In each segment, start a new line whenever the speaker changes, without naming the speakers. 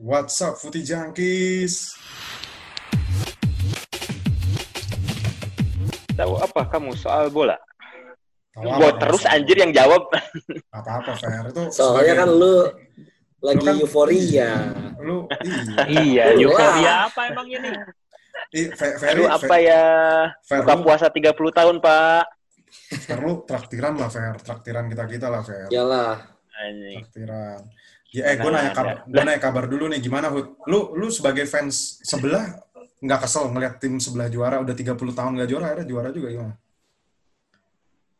What's up, Footy Junkies?
Tahu apa kamu soal bola?
Tahu
Gua
apa
terus
kamu?
anjir yang jawab.
Apa-apa, Fer. Itu
Soalnya kan lu lagi
kan-
euforia.
Lu, iya.
Iya,
Wah.
euforia apa emang ini?
Ih, Fer, Fer,
Aduh apa ya?
Fer,
Buka
lu,
puasa 30 tahun, Pak.
Fer, lu traktiran lah, Fer. Traktiran kita-kita lah, Fer.
Iyalah.
Traktiran. Ya, eh, gue
Mana
nanya
ada.
kabar, gue nanya kabar dulu nih, gimana, Hud? Lu, lu sebagai fans sebelah, nggak kesel ngeliat tim sebelah juara, udah 30 tahun nggak juara, akhirnya juara juga gimana?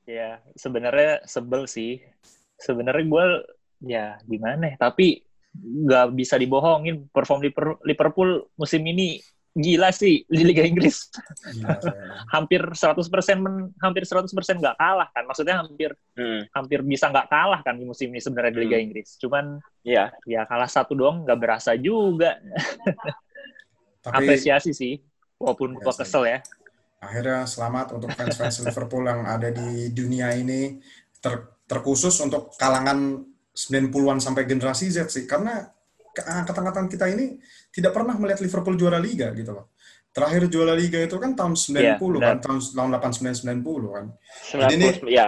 Ya, sebenarnya sebel sih. Sebenarnya gue ya gimana ya, tapi nggak bisa dibohongin perform Liver- Liverpool musim ini gila sih di Liga Inggris.
Gila, Fer.
hampir 100% men, hampir 100% nggak kalah kan. Maksudnya hampir
Hmm,
hampir bisa nggak kalah kan di musim ini sebenarnya di Liga
Hmm.
Inggris. Cuman
Iya.
ya kalah satu doang nggak berasa juga.
Tapi
Apresiasi sih. Walaupun
Iya
gua kesel ya.
akhirnya selamat untuk fans-fans Liverpool yang ada di dunia ini ter- terkhusus untuk kalangan 90-an sampai generasi Z sih karena angkatan-angkatan kita ini tidak pernah melihat Liverpool juara liga gitu loh. Terakhir juara liga itu kan tahun 90 kan,
benar.
tahun tahun 89 90 kan.
90, ya.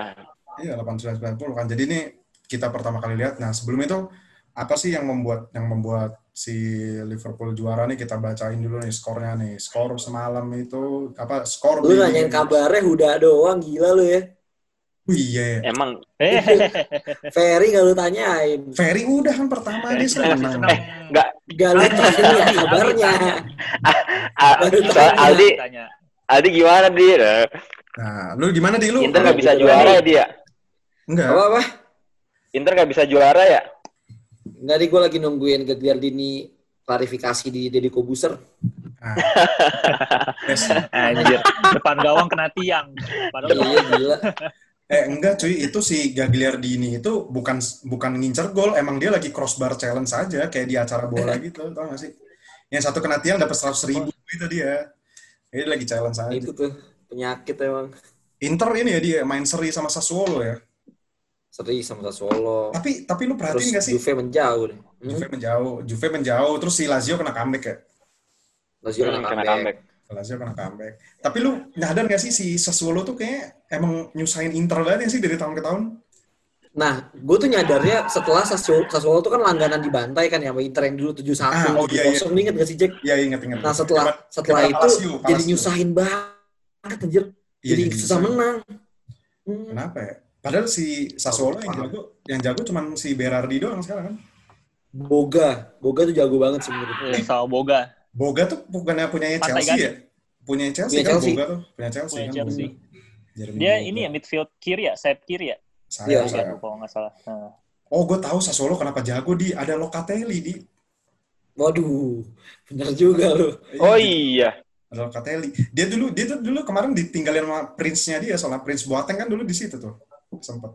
Iya, 89 90 kan. Jadi ini kita pertama kali lihat. Nah, sebelum itu apa sih yang membuat yang membuat si Liverpool juara nih kita bacain dulu nih skornya nih. Skor semalam itu apa skor
Lu nanyain kabarnya Huda doang, gila lu ya.
Oh iya.
Emang
Hehehe.
Ferry gak lu tanyain.
Ferry udah kan pertama dia senang.
Eh, enggak
Gak lu tanya kabarnya.
Aldi,
Tanya.
Aldi gimana dia?
Nah, lu gimana di lu?
Inter nggak bisa
gitu
juara
kan.
ya dia.
Enggak.
Apa-apa?
Inter nggak bisa juara ya?
Enggak nih, gue lagi nungguin Gagliardini klarifikasi di Deddy Kobuser.
Nah. Yes.
Anjir, depan gawang kena tiang. Padahal
Iya, gila.
Eh enggak cuy, itu si Gagliardini itu bukan bukan ngincer gol, emang dia lagi crossbar challenge saja kayak di acara bola gitu, tau gak sih? Yang satu kena tiang dapat seratus ribu itu dia. Dia lagi challenge aja.
Itu tuh penyakit emang.
Inter ini ya dia main seri sama Sassuolo ya.
Seri sama Sassuolo.
Tapi tapi lu
Terus
perhatiin gak sih?
Juve menjauh deh. Hmm?
Juve menjauh, Juve menjauh, terus si Lazio kena comeback ya.
Lazio
Hmm,
kena
kena
comeback.
Lazio kena comeback. Tapi lu nyadar gak sih si Sassuolo tuh kayak emang nyusahin Inter banget ya sih dari tahun ke tahun?
Nah, gue tuh nyadarnya setelah Sassuolo, Sassuolo tuh kan langganan dibantai kan ya sama Inter yang dulu 7-1,
Ah, oh iya, iya.
7-0, inget gak sih Jack?
Iya inget-inget.
Nah, setelah setelah itu
Palacio,
jadi
Palacio?
nyusahin banget anjir.
Iya,
jadi
jadi
susah
nyusahin.
menang. Hmm.
Kenapa ya? Padahal si Sassuolo yang jago, yang jago cuman si Berardi doang sekarang kan.
Boga, Boga tuh jago banget sih menurut gue.
Eh, sama Boga.
Boga tuh bukannya
Pantai
Chelsea
Gading.
ya? Punya Chelsea
Punya
kan
Chelsea.
Boga tuh, punya Chelsea
Punya
kan.
Chelsea.
Jeremy
Dia
Boga.
ini ya midfield kiri ya, sayap kiri ya.
Saya,
Iya,
saya.
Iya, kalau nggak salah. Nah.
Oh, gue tahu Sassuolo kenapa jago di ada Locatelli di.
Waduh, bener juga lu.
Oh iya.
Ada Locatelli. Dia dulu dia tuh dulu kemarin ditinggalin sama prince-nya dia soalnya Prince Boateng kan dulu di situ tuh. Sempet.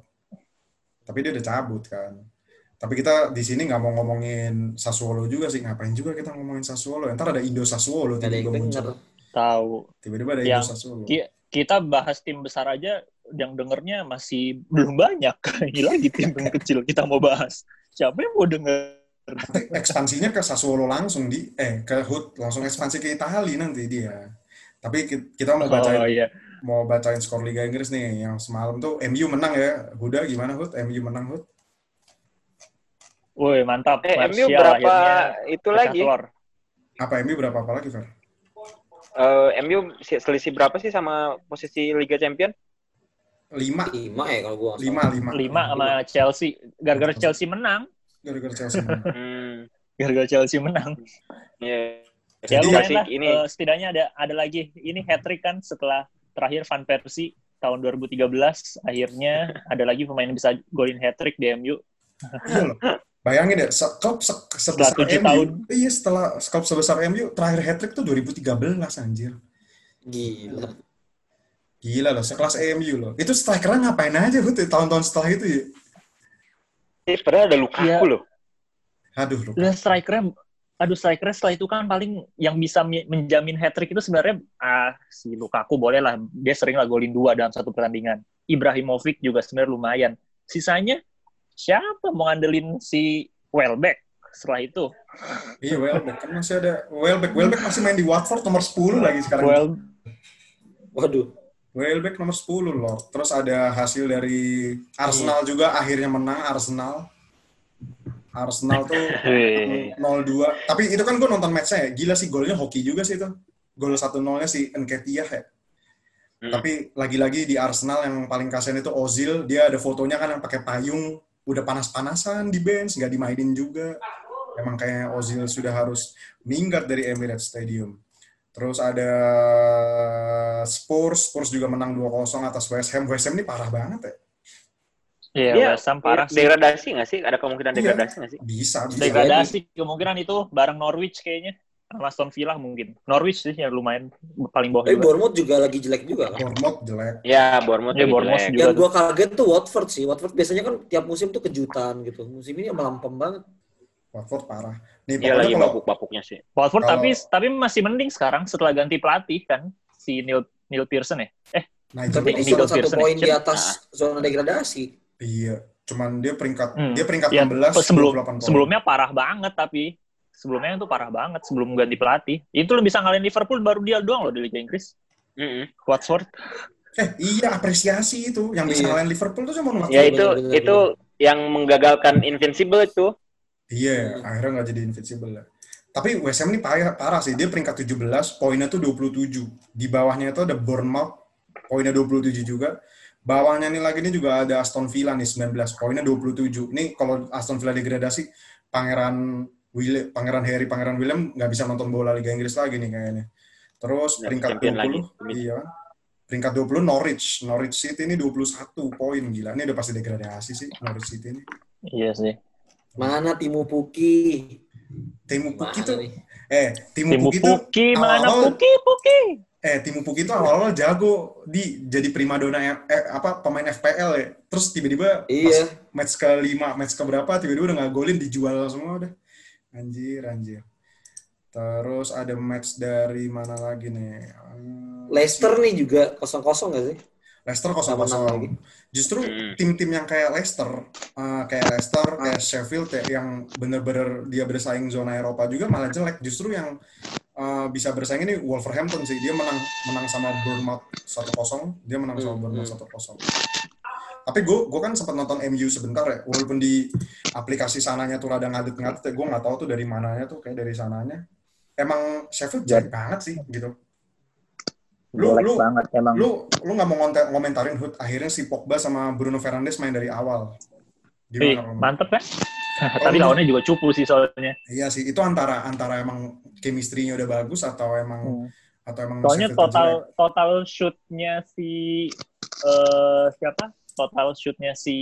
Tapi dia udah cabut kan. Tapi kita di sini nggak mau ngomongin Sassuolo juga sih. Ngapain juga kita ngomongin Sassuolo? Ntar ada Indo Sassuolo tiba-tiba muncul.
Tahu.
Tiba-tiba ada
Yang-
Indo Sassuolo.
Ki- Kita bahas tim besar aja yang dengernya masih belum banyak. Ini lagi tim kecil kita mau bahas. Siapa yang mau denger?
Nanti ekspansinya ke Sassuolo langsung di eh ke Hut langsung ekspansi ke Itali nanti dia. Tapi ki- kita mau bacain
Oh iya.
mau bacain skor Liga Inggris nih yang semalam tuh MU menang ya. Huda gimana Hut? MU menang Hut?
Woi, mantap.
Eh, MU berapa itu lagi?
telur.
Apa MU berapa apa lagi Fer?
Eh, MU si- selisih berapa sih sama posisi Liga Champion?
Lima,
Lima ya kalau gua
lima, lima.
Lima sama Chelsea. Gara-gara Chelsea menang.
Gara-gara Chelsea menang.
Hmm.
Gara-gara Chelsea menang.
Iya.
Ya
Jadi
lumayan
sih,
lah.
ini
eh, setidaknya ada ada lagi. Ini hat trick kan setelah terakhir Van Persie tahun 2013 akhirnya ada lagi pemain yang bisa golin hat trick di MU.
Iya loh. Bayangin ya, klub se- sebesar MU.
tahun.
Iya, setelah klub sebesar MU terakhir hat-trick tuh 2013 anjir.
Gila.
Gila loh, sekelas MU loh. Itu strikernya ngapain aja Hut tahun-tahun setelah itu ya?
Eh, padahal ada Lukaku
Iya.
loh.
Aduh, loh.
Dan strikernya aduh strikernya setelah itu kan paling yang bisa mi- menjamin hat trick itu sebenarnya ah si Lukaku boleh lah dia sering lah golin dua dalam satu pertandingan Ibrahimovic juga sebenarnya lumayan sisanya siapa mau ngandelin si Welbeck setelah itu
Iya, Welbeck kan masih ada Welbeck. Welbeck masih main di Watford nomor 10 lagi sekarang.
Well,
Waduh.
Welbeck nomor 10 loh. Terus ada hasil dari Arsenal juga akhirnya menang Arsenal. Arsenal tuh
Wih.
0-2. Tapi itu kan gue nonton matchnya ya. Gila sih golnya hoki juga sih itu. Gol 1-0-nya si Nketiah ya.
Hmm.
Tapi lagi-lagi di Arsenal yang paling kasihan itu Ozil. Dia ada fotonya kan yang pakai payung. Udah panas-panasan di bench. Nggak dimainin juga. Emang kayak Ozil sudah harus minggat dari Emirates Stadium. Terus ada Spurs. Spurs juga menang 2-0 atas West Ham. West Ham ini parah banget ya.
Iya,
Dia
West Ham parah sih.
degradasi nggak sih? Ada kemungkinan
Iya.
degradasi nggak sih?
Bisa, bisa.
Degradasi kemungkinan itu bareng Norwich kayaknya. Sama Aston Villa mungkin. Norwich sih yang lumayan paling bawah
Tapi
juga.
Bournemouth juga lagi jelek juga kan.
Bournemouth jelek.
Ya, Bournemouth.
Ya, Bournemouth
jelek.
juga.
Yang gua kaget tuh Watford sih. Watford biasanya kan tiap musim tuh kejutan gitu. Musim ini melampem banget.
Watford parah. Nih,
Iya
pokoknya
lagi
kalau
babuk-babuknya sih.
Watford
Kalau-
tapi tapi masih mending sekarang setelah ganti pelatih kan si Neil Neil Pearson ya. Eh,
Nigel
Tapi
Ini
cuma
Nigel
satu
Pearson
poin
ya.
di atas zona degradasi.
Iya, cuman dia peringkat
Hmm.
dia peringkat
ya,
16
sebelum
28 poin.
sebelumnya parah banget tapi sebelumnya itu parah banget sebelum ganti pelatih. Itu lo bisa ngalahin Liverpool baru dia doang loh di Liga Inggris.
Mm-mm.
Watford.
Eh, iya apresiasi itu yang bisa
Iya.
ngalahin Liverpool tuh cuma Watford.
Ya itu
bener, bener,
itu yang menggagalkan Invincible itu.
Iya, akhirnya nggak jadi invincible lah. Tapi West Ham ini parah, parah sih. Dia peringkat 17, poinnya tuh 27. Di bawahnya itu ada Bournemouth, poinnya 27 juga. Bawahnya nih lagi ini juga ada Aston Villa nih 19, poinnya 27. Nih kalau Aston Villa degradasi, Pangeran William, Pangeran Harry, Pangeran William nggak bisa nonton bola Liga Inggris lagi nih kayaknya. Terus
Ya,
peringkat
champion
20,
lagi.
iya. Peringkat 20 Norwich. Norwich City ini 21 poin gila. Ini udah pasti degradasi sih Norwich City ini.
Iya sih.
Mana Timu Puki?
Timu Puki
Mana
tuh
nih?
eh Timu,
Timu
Puki tuh
Puki mana
awal-awal-
Puki Puki?
eh Timu Puki tuh awal-awal jago di jadi primadona eh, eh, apa pemain FPL ya. Terus tiba-tiba pas
Iya.
match ke-5, match ke berapa tiba-tiba udah nggak golin dijual semua udah. Anjir, anjir. Terus ada match dari mana lagi nih? Hmm,
Leicester nih juga kosong-kosong gak sih?
Leicester kosong-kosong. Justru
Hmm.
tim-tim yang kayak Leicester, eh, kayak Leicester, kayak Sheffield ya, yang bener-bener dia bersaing zona Eropa juga malah jelek. Justru yang eh, bisa bersaing ini Wolverhampton sih. Dia menang menang sama Bournemouth 1-0. Dia menang sama
Hmm,
Bournemouth
hmm.
1-0. Tapi gue gue kan sempat nonton MU sebentar ya, walaupun di aplikasi sananya tuh rada ngadet-ngadet ya, gue nggak tahu tuh dari mananya tuh, kayak dari sananya. Emang Sheffield jelek banget sih gitu. Lu-
Jelek
lu-
banget emang.
Lu lu nggak mau ngomentarin Hood akhirnya si Pogba sama Bruno Fernandes main dari awal. Gimana? Rom?
mantep ya. Tapi lawannya juga cupu sih soalnya.
Iya sih, itu antara antara emang chemistry-nya udah bagus atau emang
Hmm.
atau emang
Soalnya total
jelek.
total shootnya si eh siapa? Total shootnya si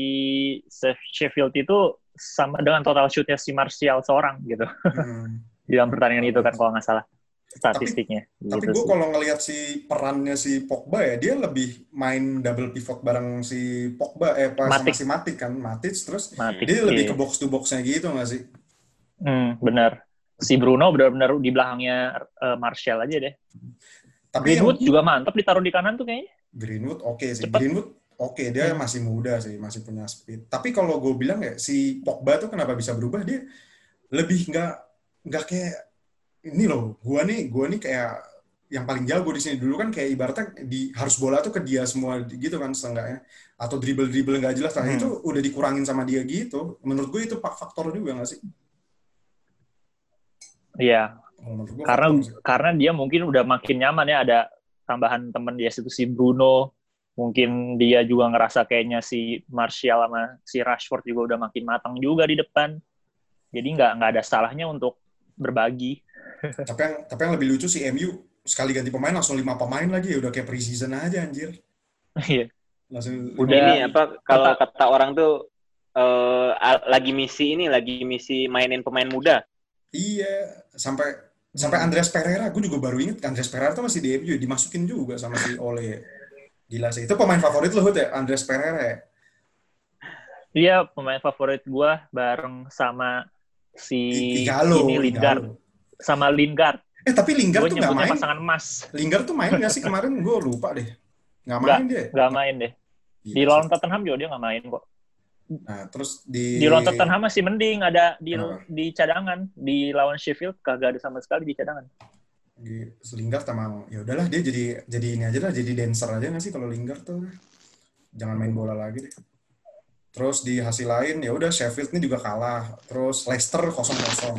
Sheffield itu sama dengan total shootnya si Martial seorang gitu
Hmm.
di dalam pertandingan itu kan kalau nggak salah statistiknya.
Tapi
gitu
gue
sih.
kalau ngelihat si perannya si Pogba ya, dia lebih main double pivot bareng si Pogba eh pas sama
Matic.
si Matic kan, Matic terus
Mati.
dia lebih
Iya.
ke box to boxnya gitu nggak sih?
Hmm, benar. Si Bruno benar-benar di belakangnya eh, Martial aja deh.
Tapi yang
Greenwood juga mantap ditaruh di kanan tuh kayaknya.
Greenwood oke sih.
Cepet.
Greenwood oke, dia
Hmm.
masih muda sih, masih punya speed. Tapi kalau gue bilang ya si Pogba tuh kenapa bisa berubah dia lebih nggak nggak kayak ini loh. Gua nih, gua nih kayak yang paling jago di sini dulu kan kayak ibaratnya di harus bola tuh ke dia semua gitu kan setengahnya atau dribble dribble nggak jelas nah
Hmm.
itu udah dikurangin sama dia gitu menurut gue itu faktor juga nggak sih
Iya,
gue
karena
faktor
karena dia mungkin udah makin nyaman ya ada tambahan teman dia situ si Bruno mungkin dia juga ngerasa kayaknya si Martial sama si Rashford juga udah makin matang juga di depan jadi nggak nggak ada salahnya untuk berbagi
tapi yang tapi yang lebih lucu si MU sekali ganti pemain langsung lima pemain lagi ya udah kayak preseason aja anjir
Iya.
langsung
Udah.
Ini apa kalau
Kata-
kata orang tuh eh, a- lagi misi ini, lagi misi mainin pemain muda.
Iya, sampai sampai. Andreas Pereira, gue juga baru inget Andreas Pereira tuh masih di MU, dimasukin juga sama si Ole. Gila sih, itu pemain favorit lo Hud ya, Andreas Pereira ya?
Dia pemain favorit gua bareng sama si
Igalo,
ini Lingard
Igalo.
sama Lingard.
Eh tapi Lingard
Gue
tuh nggak main.
pasangan emas.
Lingard tuh main nggak sih kemarin? Gue lupa deh. Nggak main dia.
Nggak main deh.
Iya
Di lawan Tottenham juga dia nggak main kok.
Nah, terus di
Di lawan Tottenham masih mending ada di
Kenapa?
di cadangan. Di lawan Sheffield kagak ada sama sekali di cadangan.
Di Lingard emang ya udahlah dia jadi jadi ini aja lah jadi dancer aja nggak sih kalau Lingard tuh? Jangan main bola lagi deh. Terus di hasil lain ya udah Sheffield ini juga kalah. Terus Leicester kosong kosong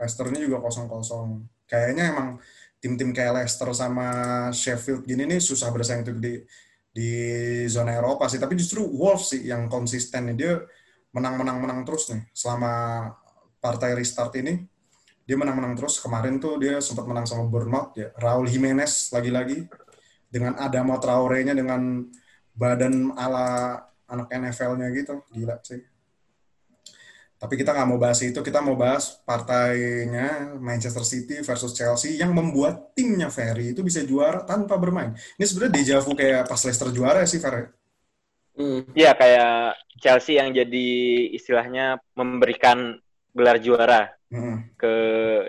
Leicester ini juga kosong kosong kayaknya emang tim-tim kayak Leicester sama Sheffield gini nih susah bersaing untuk di di zona Eropa sih. Tapi justru Wolves sih yang konsisten nih. Dia menang menang menang terus nih selama partai restart ini dia menang-menang terus. Kemarin tuh dia sempat menang sama Bournemouth ya. Raul Jimenez lagi-lagi dengan Adama Traore-nya dengan badan ala anak NFL-nya gitu. Gila sih. Tapi kita nggak mau bahas itu, kita mau bahas partainya Manchester City versus Chelsea yang membuat timnya Ferry itu bisa juara tanpa bermain. Ini sebenarnya deja vu kayak pas Leicester juara ya sih Ferry.
Hmm.
Iya kayak Chelsea yang jadi istilahnya memberikan gelar juara
Hmm.
ke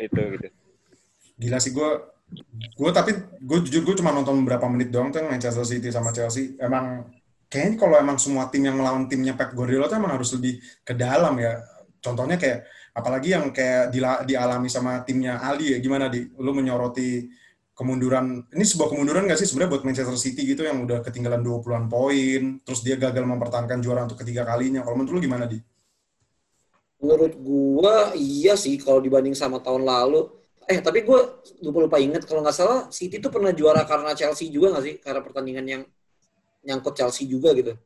itu gitu.
Gila sih gue, gue tapi gue jujur gue cuma nonton beberapa menit doang tuh Manchester City sama Chelsea. Emang kayaknya kalau emang semua tim yang melawan timnya Pep Guardiola tuh emang harus lebih ke dalam ya. Contohnya kayak apalagi yang kayak dila- dialami sama timnya Ali ya gimana di lu menyoroti kemunduran ini sebuah kemunduran gak sih sebenarnya buat Manchester City gitu yang udah ketinggalan 20-an poin terus dia gagal mempertahankan juara untuk ketiga kalinya kalau menurut lu gimana di
Menurut gua iya sih kalau dibanding sama tahun lalu. Eh tapi gua lupa lupa inget kalau nggak salah City tuh pernah juara karena Chelsea juga nggak sih? Karena pertandingan yang nyangkut Chelsea juga gitu.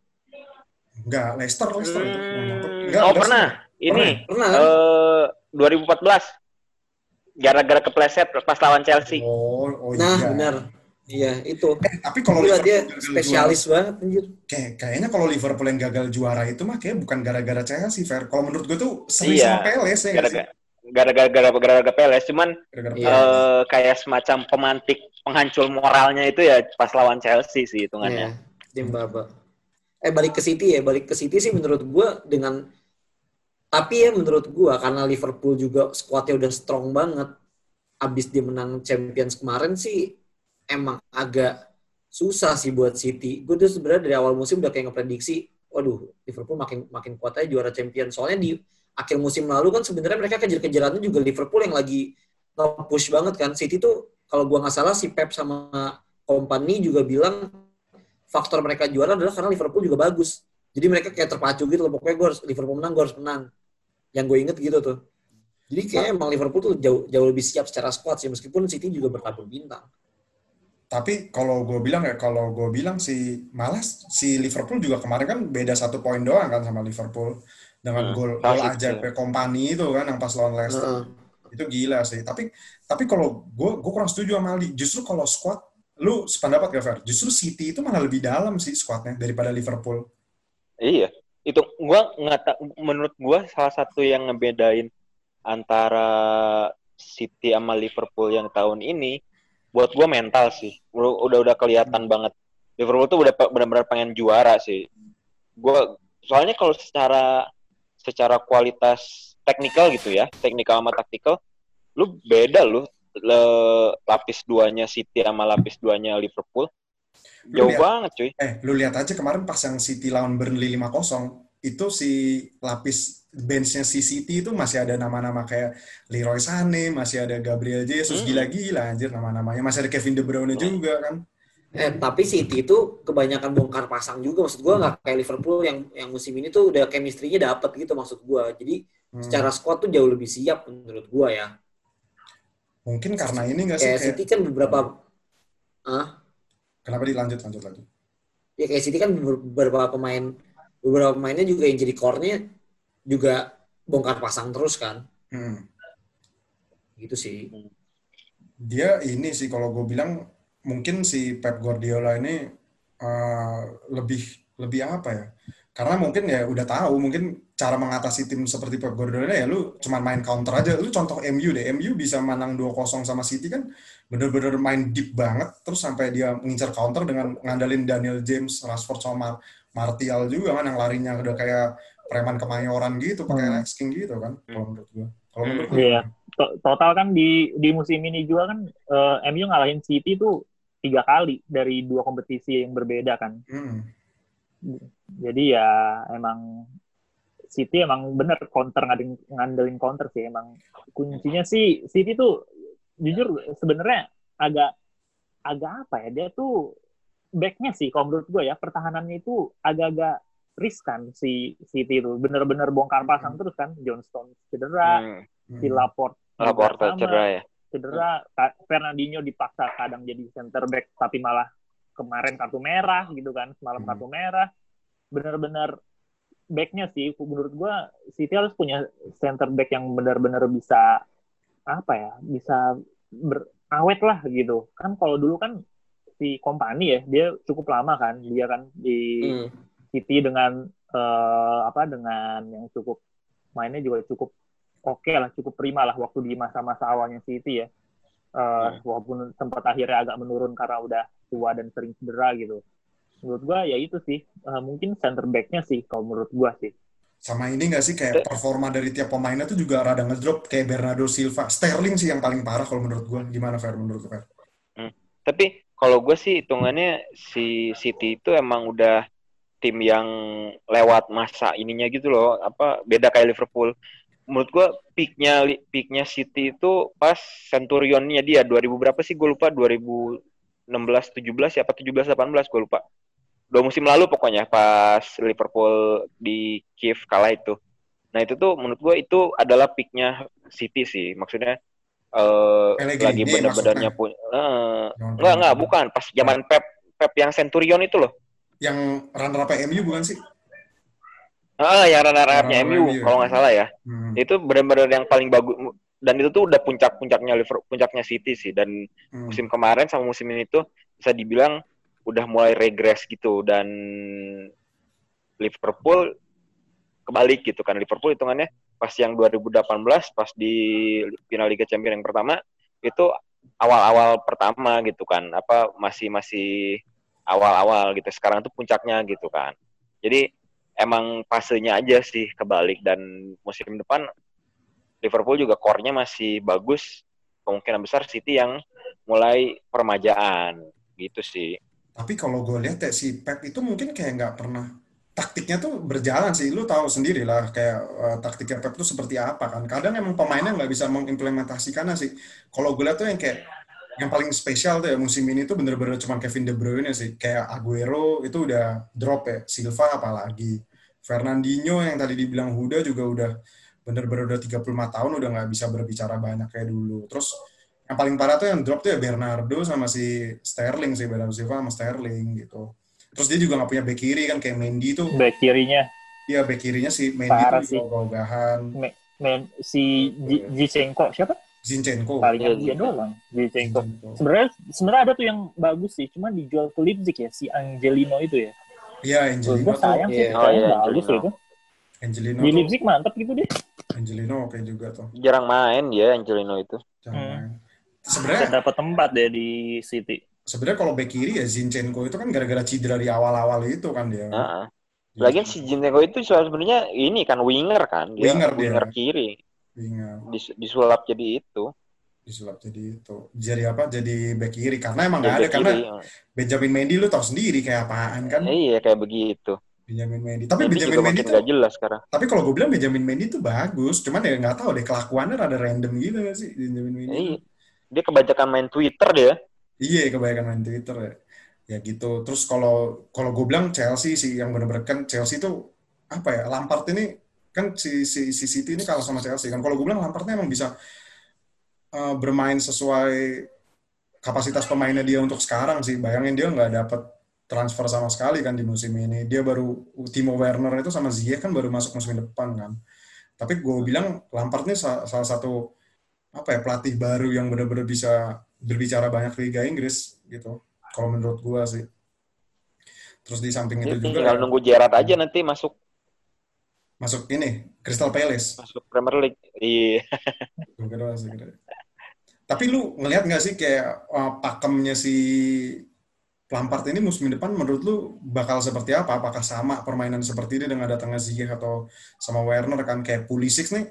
Enggak, Leicester, Leicester itu.
Hmm,
Enggak,
oh
Leicester.
pernah. Ini
Pernah kan?
eh 2014 gara-gara kepleset pas lawan Chelsea.
Oh, oh
nah
iya.
benar. Iya itu.
Tapi kalau
dia
Liverpool gagal
spesialis banget anjir.
juara- kayak, kayaknya kalau Liverpool yang gagal juara itu mah kayak bukan gara-gara Chelsea, Fair. Kalau menurut gue tuh seri
Iya.
sama Peles ya.
Gara-gara gara-gara gara-gara Peles cuman
Gara-gara
Iya.
Peles.
eh, kayak semacam pemantik penghancur moralnya itu ya pas lawan Chelsea sih hitungannya.
Iya, tim baba. Eh balik ke City ya, balik ke City sih menurut gua dengan tapi ya menurut gua karena Liverpool juga skuadnya udah strong banget. Abis dia menang Champions kemarin sih emang agak susah sih buat City. Gue tuh sebenarnya dari awal musim udah kayak ngeprediksi, waduh Liverpool makin makin kuat aja juara Champions. Soalnya di akhir musim lalu kan sebenarnya mereka kejar-kejarannya juga Liverpool yang lagi nge-push banget kan. City tuh kalau gua nggak salah si Pep sama company juga bilang faktor mereka juara adalah karena Liverpool juga bagus. Jadi mereka kayak terpacu gitu loh. Pokoknya gue harus Liverpool menang, gue harus menang. Yang gue inget gitu tuh. Jadi kayak emang Liverpool tuh jauh jauh lebih siap secara squad sih. Meskipun City juga bertabur bintang.
Tapi kalau gue bilang ya, kalau gue bilang si malas si Liverpool juga kemarin kan beda satu poin doang kan sama Liverpool dengan
Hmm,
gol gol aja
iya.
kompani itu kan yang pas lawan Leicester.
Heeh.
Itu gila sih. Tapi tapi kalau gue gue kurang setuju sama Ali. Justru kalau squad lu sependapat gak Fer? Justru City itu malah lebih dalam sih squadnya daripada Liverpool.
Iya, itu gua nggak menurut gua salah satu yang ngebedain antara City sama Liverpool yang tahun ini buat gua mental sih. Udah udah, kelihatan banget. Liverpool tuh udah benar-benar pengen juara sih. Gua soalnya kalau secara secara kualitas teknikal gitu ya, teknikal sama taktikal, lu beda lu le- lapis duanya City sama lapis duanya Liverpool.
Lu
Jauh
lihat,
banget cuy.
eh lu lihat aja kemarin pas yang City lawan Burnley 5-0 itu si lapis benchnya City itu masih ada nama-nama kayak Leroy Sané, masih ada Gabriel Jesus,
Hmm.
gila-gila anjir nama-namanya. Masih ada Kevin De Bruyne
Hmm.
juga kan.
Eh tapi City itu kebanyakan bongkar pasang juga. Maksud gue nggak kayak Liverpool yang yang musim ini tuh udah chemistry-nya dapet gitu maksud gue. Jadi
Hmm.
secara squad tuh jauh lebih siap menurut gue ya.
Mungkin karena ini nggak sih
Kayak
kayak,
City kan beberapa ah
kenapa dilanjut lanjut lanjut.
ya kayak City kan beberapa pemain beberapa pemainnya juga yang jadi core-nya juga bongkar pasang terus kan
Hmm.
gitu sih
Dia ini sih kalau gue bilang mungkin si Pep Guardiola ini eh, lebih lebih apa ya? Karena mungkin ya udah tahu mungkin cara mengatasi tim seperti Pep Guardiola ya lu cuma main counter aja. Lu contoh MU deh. MU bisa menang 2-0 sama City kan bener-bener main deep banget terus sampai dia mengincar counter dengan ngandalin Daniel James, Rashford sama Mar- Martial juga kan yang larinya udah kayak preman kemayoran gitu pakai legs king gitu kan kalau menurut gua. Kalau
Hmm.
menurut gua
Iya. To- Total kan di di musim ini juga kan eh, MU ngalahin City tuh tiga kali dari dua kompetisi yang berbeda kan.
Hmm.
Jadi ya emang City emang bener counter ngandelin, ngandelin counter sih emang kuncinya sih City tuh jujur sebenarnya agak agak apa ya dia tuh backnya sih kalau menurut gue ya pertahanannya itu agak-agak riskan si City itu bener-bener bongkar pasang terus kan John Stones cedera
Hmm.
Hmm.
si Laporte juga
Laporte
sama,
cedera ya.
cedera Ka- Fernandinho dipaksa kadang jadi center back tapi malah kemarin kartu merah gitu kan semalam
Hmm.
kartu merah bener-bener backnya sih menurut gua City harus punya center back yang benar-benar bisa apa ya bisa berawet lah gitu kan kalau dulu kan si kompani ya dia cukup lama kan dia kan di
Hmm.
City dengan eh, apa dengan yang cukup mainnya juga cukup oke lah cukup prima lah waktu di masa-masa awalnya City ya. Eh, walaupun sempat akhirnya agak menurun karena udah tua dan sering cedera gitu. Menurut gua ya itu sih. Eh, mungkin center backnya sih kalau menurut gua sih.
Sama ini nggak sih kayak performa dari tiap pemainnya tuh juga rada ngedrop. Kayak Bernardo Silva. Sterling sih yang paling parah kalau menurut gua. Gimana Fer? Menurut lu, Fer?
Tapi kalau gue sih hitungannya si City itu emang udah tim yang lewat masa ininya gitu loh. Apa beda kayak Liverpool. Menurut gue peaknya peaknya City itu pas Centurionnya dia 2000 berapa sih gue lupa 2016 17 ya apa 17 18 gue lupa. Dua musim lalu pokoknya pas Liverpool di Kiev kalah itu. Nah itu tuh menurut gue itu adalah peaknya City sih. Maksudnya eh
Pellegrini
lagi bener-benernya punya eh,
Yang-
Enggak, enggak, bukan. Pas zaman Pep Pep yang Centurion itu loh.
Yang runner up MU bukan sih?
Ah, yang runner-up-nya
Runner-up
MU
MU,
kalau nggak salah ya.
Hmm.
Itu benar-benar yang paling bagus dan itu tuh udah puncak-puncaknya Liverpool, puncaknya City sih dan
Hmm.
musim kemarin sama musim ini tuh bisa dibilang udah mulai regres gitu dan Liverpool kebalik gitu kan. Liverpool hitungannya pas yang 2018 pas di final Liga Champions yang pertama itu awal-awal pertama gitu kan. Apa masih masih awal-awal gitu. Sekarang tuh puncaknya gitu kan. Jadi emang fasenya aja sih kebalik dan musim depan Liverpool juga core-nya masih bagus. Kemungkinan besar City yang mulai permajaan gitu sih.
Tapi kalau gue lihat ya si Pep itu mungkin kayak nggak pernah taktiknya tuh berjalan sih. Lu tahu sendiri lah kayak eh, taktiknya Pep tuh seperti apa kan. Kadang emang pemainnya nggak bisa mengimplementasikannya sih. Kalau gue lihat tuh yang kayak yang paling spesial tuh ya musim ini tuh bener-bener cuma Kevin De Bruyne sih. Kayak Aguero itu udah drop ya. Silva apalagi. Fernandinho yang tadi dibilang Huda juga udah bener-bener udah 35 tahun udah nggak bisa berbicara banyak kayak dulu. Terus yang paling parah tuh yang drop tuh ya Bernardo sama si Sterling sih Bernardo Silva sama Sterling gitu. Terus dia juga nggak punya back kiri kan kayak Mendy tuh.
back kirinya
Iya back kirinya si Mendy
Parah
tuh
sih.
juga ogah-ogahan.
men si Ji- Zinchenko siapa
Zinchenko.
palingan
Iya,
dia doang Zinchenko
Zinchenko.
sebenarnya sebenarnya ada tuh yang bagus sih cuma dijual ke Leipzig ya si Angelino itu ya
Iya Angelino
gue sayang sih
Iya.
Oh, iya,
bagus
Angelino.
itu
Angelino
di. Leipzig mantap gitu deh
Angelino oke juga tuh.
Jarang main ya Angelino itu.
Jangan
Hmm.
main. Sebenarnya
dapat tempat deh di City
sebenarnya kalau back kiri ya Zinchenko itu kan gara-gara cedera di awal-awal itu kan dia.
Heeh. Lagian si Zinchenko itu sebenarnya ini kan winger kan, dia
Winger
winger,
dia.
kiri,
Ingat.
Dis- disulap jadi itu.
disulap jadi itu. Jadi apa? Jadi back kiri karena emang
Jadi
nggak ada
back
karena
kiri.
Benjamin Mendy lu tau sendiri kayak apaan kan?
Eh, iya kayak begitu.
Benjamin Mendy. Tapi
Mendy
Benjamin Mendy tuh
gak jelas sekarang.
Tapi kalau gue bilang Benjamin Mendy tuh bagus, cuman ya nggak tahu deh kelakuannya rada random gitu gak sih Benjamin Mendy.
Iya. Dia kebanyakan main Twitter dia.
Iya, kebanyakan main Twitter ya. Ya gitu. Terus kalau kalau gue bilang Chelsea sih yang benar-benar kan Chelsea tuh apa ya? Lampard ini kan si si, si City ini kalah sama Chelsea kan. Kalau gue bilang Lampardnya emang bisa eh, bermain sesuai kapasitas pemainnya dia untuk sekarang sih. Bayangin dia nggak dapat transfer sama sekali kan di musim ini. Dia baru Timo Werner itu sama Ziyech kan baru masuk musim depan kan. Tapi gue bilang Lampard ini sa- salah satu apa ya pelatih baru yang benar-benar bisa berbicara banyak Liga Inggris gitu. Kalau menurut gue sih. Terus di samping itu
Dia
juga
tinggal nunggu Gerrard aja nanti masuk
masuk ini Crystal Palace.
masuk Premier League. Iya.
Tapi lu ngelihat nggak sih kayak uh, pakemnya si Lampard ini musim depan menurut lu bakal seperti apa? Apakah sama permainan seperti ini dengan datangnya Ziyech atau sama Werner kan kayak Pulisic nih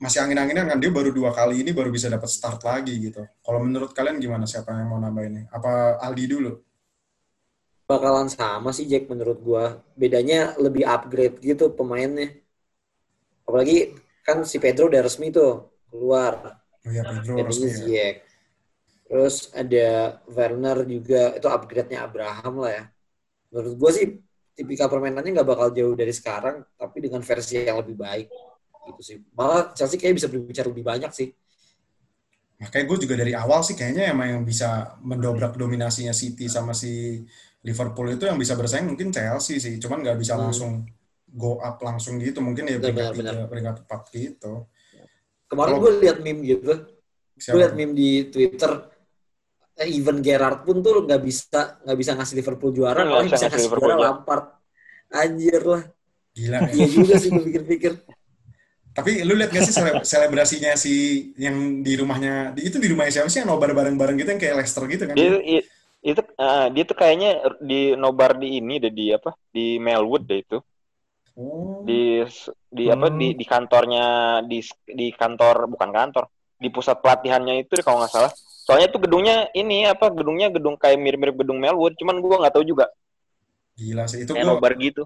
masih angin-anginnya kan dia baru dua kali ini baru bisa dapat start lagi gitu. Kalau menurut kalian gimana siapa yang mau nambah ini? Apa Aldi dulu?
Bakalan sama sih Jack menurut gua. Bedanya lebih upgrade gitu pemainnya. Apalagi kan si Pedro udah resmi tuh keluar.
Oh iya Pedro
Gantinya
resmi ya.
Ziyech. Terus ada Werner juga itu upgrade-nya Abraham lah ya. Menurut gue sih tipikal permainannya nggak bakal jauh dari sekarang, tapi dengan versi yang lebih baik gitu sih. Malah Chelsea kayak bisa berbicara lebih banyak sih.
Makanya gue juga dari awal sih kayaknya emang yang bisa mendobrak dominasinya City sama si Liverpool itu yang bisa bersaing mungkin Chelsea sih. Cuman nggak bisa
Hmm.
langsung go up langsung gitu. Mungkin ya
Benar,
peringkat tiga, peringkat empat gitu.
Kemarin gue lihat meme gitu, gue lihat meme di Twitter. eh, Even Gerrard pun tuh nggak bisa nggak bisa ngasih Liverpool juara,
Nggak
paling
bisa
bisa
ngasih Liverpool
juara. Lampard. Anjir lah,
Gila. ya.
iya juga sih gue pikir-pikir.
Tapi lu lihat gak sih sele- selebrasinya si yang di rumahnya, di- itu di rumahnya siapa sih yang nobar bareng-bareng gitu yang kayak Leicester gitu kan?
Dia i- itu ah, dia tuh kayaknya di nobar di ini deh di apa? Di Melwood deh itu.
Oh.
Di di apa
Hmm.
di di kantornya di di kantor bukan kantor, di pusat pelatihannya itu deh kalau nggak salah. Soalnya tuh gedungnya ini apa? Gedungnya gedung kayak mirip-mirip gedung Melwood, cuman gua nggak tahu juga.
Gila sih. Itu
Kayak
gua
nobar gitu.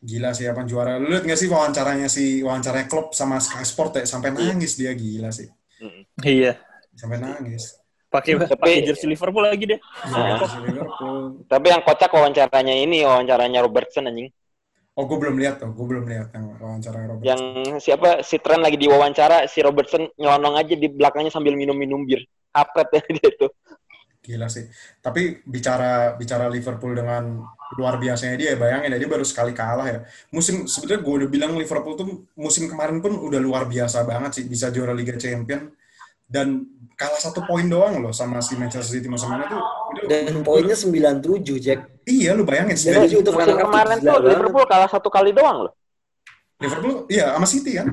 gila sih apa juara. Lu lihat gak sih wawancaranya si wawancaranya Klopp sama Sky Sport ya sampai
Iya.
nangis dia gila sih.
Mm.
Iya.
Sampai nangis.
Pakai
Tapi-
pakai jersey Liverpool lagi deh.
Iya,
Ah.
Liverpool.
Tapi yang kocak wawancaranya ini, wawancaranya Robertson anjing.
Oh, gue belum lihat tuh. Gue belum lihat yang wawancara Robert.
Yang siapa si Trent lagi diwawancara, si Robertson nyelonong aja di belakangnya sambil minum-minum bir. Hapret ya dia tuh.
Gila sih. Tapi bicara bicara Liverpool dengan luar biasanya dia, bayangin ya dia baru sekali kalah ya. Musim sebenarnya gue udah bilang Liverpool tuh musim kemarin pun udah luar biasa banget sih bisa juara Liga Champion dan kalah satu poin doang loh sama si Manchester City musim ini tuh.
Dan poinnya 97, Jack.
iya lu bayangin.
Jadi itu
Musim kemarin tuh
banget.
Liverpool kalah satu kali doang loh.
Liverpool iya sama City kan?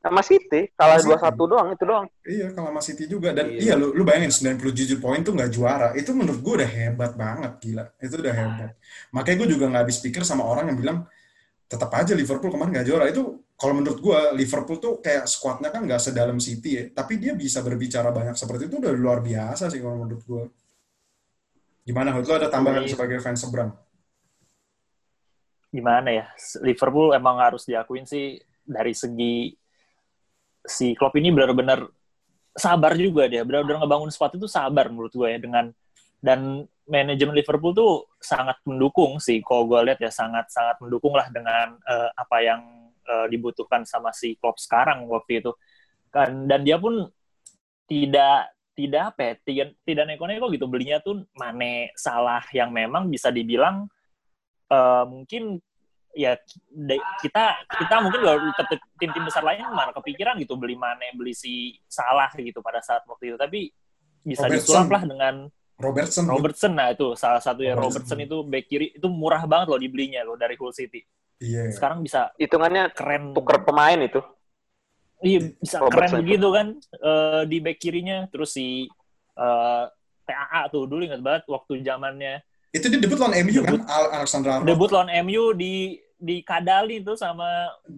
Sama City kalah
City.
2-1 doang itu doang.
Iya kalah sama City juga dan
Iya.
iya, lu, lu bayangin 97 poin tuh nggak juara. Itu menurut gue udah hebat banget gila. Itu udah hebat. Makanya gue juga nggak habis pikir sama orang yang bilang tetap aja Liverpool kemarin nggak juara. Itu kalau menurut gue Liverpool tuh kayak skuadnya kan nggak sedalam City ya, tapi dia bisa berbicara banyak seperti itu udah luar biasa sih kalau menurut gue. Gimana Hud? Lu ada tambahan
Iya.
sebagai fans seberang?
gimana ya Liverpool emang harus diakuin sih dari segi si Klopp ini benar-benar sabar juga dia benar-benar ngebangun sepatu itu sabar menurut gue ya dengan dan manajemen Liverpool tuh sangat mendukung sih kalau gue lihat ya sangat sangat mendukung lah dengan eh, apa yang eh, dibutuhkan sama si Klopp sekarang waktu itu. Kan dan dia pun tidak tidak apa ya tidak, tidak neko-neko gitu. Belinya tuh Mane salah yang memang bisa dibilang eh, mungkin ya de- kita kita mungkin kalau ke tim-tim besar lain mana kepikiran gitu beli Mane beli si Salah gitu pada saat waktu itu. Tapi bisa disulap lah dengan
Robertson.
Robertson nah itu salah satu ya
Robertson.
Robertson itu back kiri itu murah banget loh dibelinya loh dari Hull City
Iya.
sekarang bisa
Hitungannya
keren
tuker pemain itu.
iya bisa
Robertson
keren
itu.
begitu kan eh, di back kirinya terus si eh, TAA tuh dulu ingat banget waktu zamannya
Itu dia debut lawan MU kan?
Debut.
Al- Alexander Arnold.
debut lawan MU di di kadali tuh sama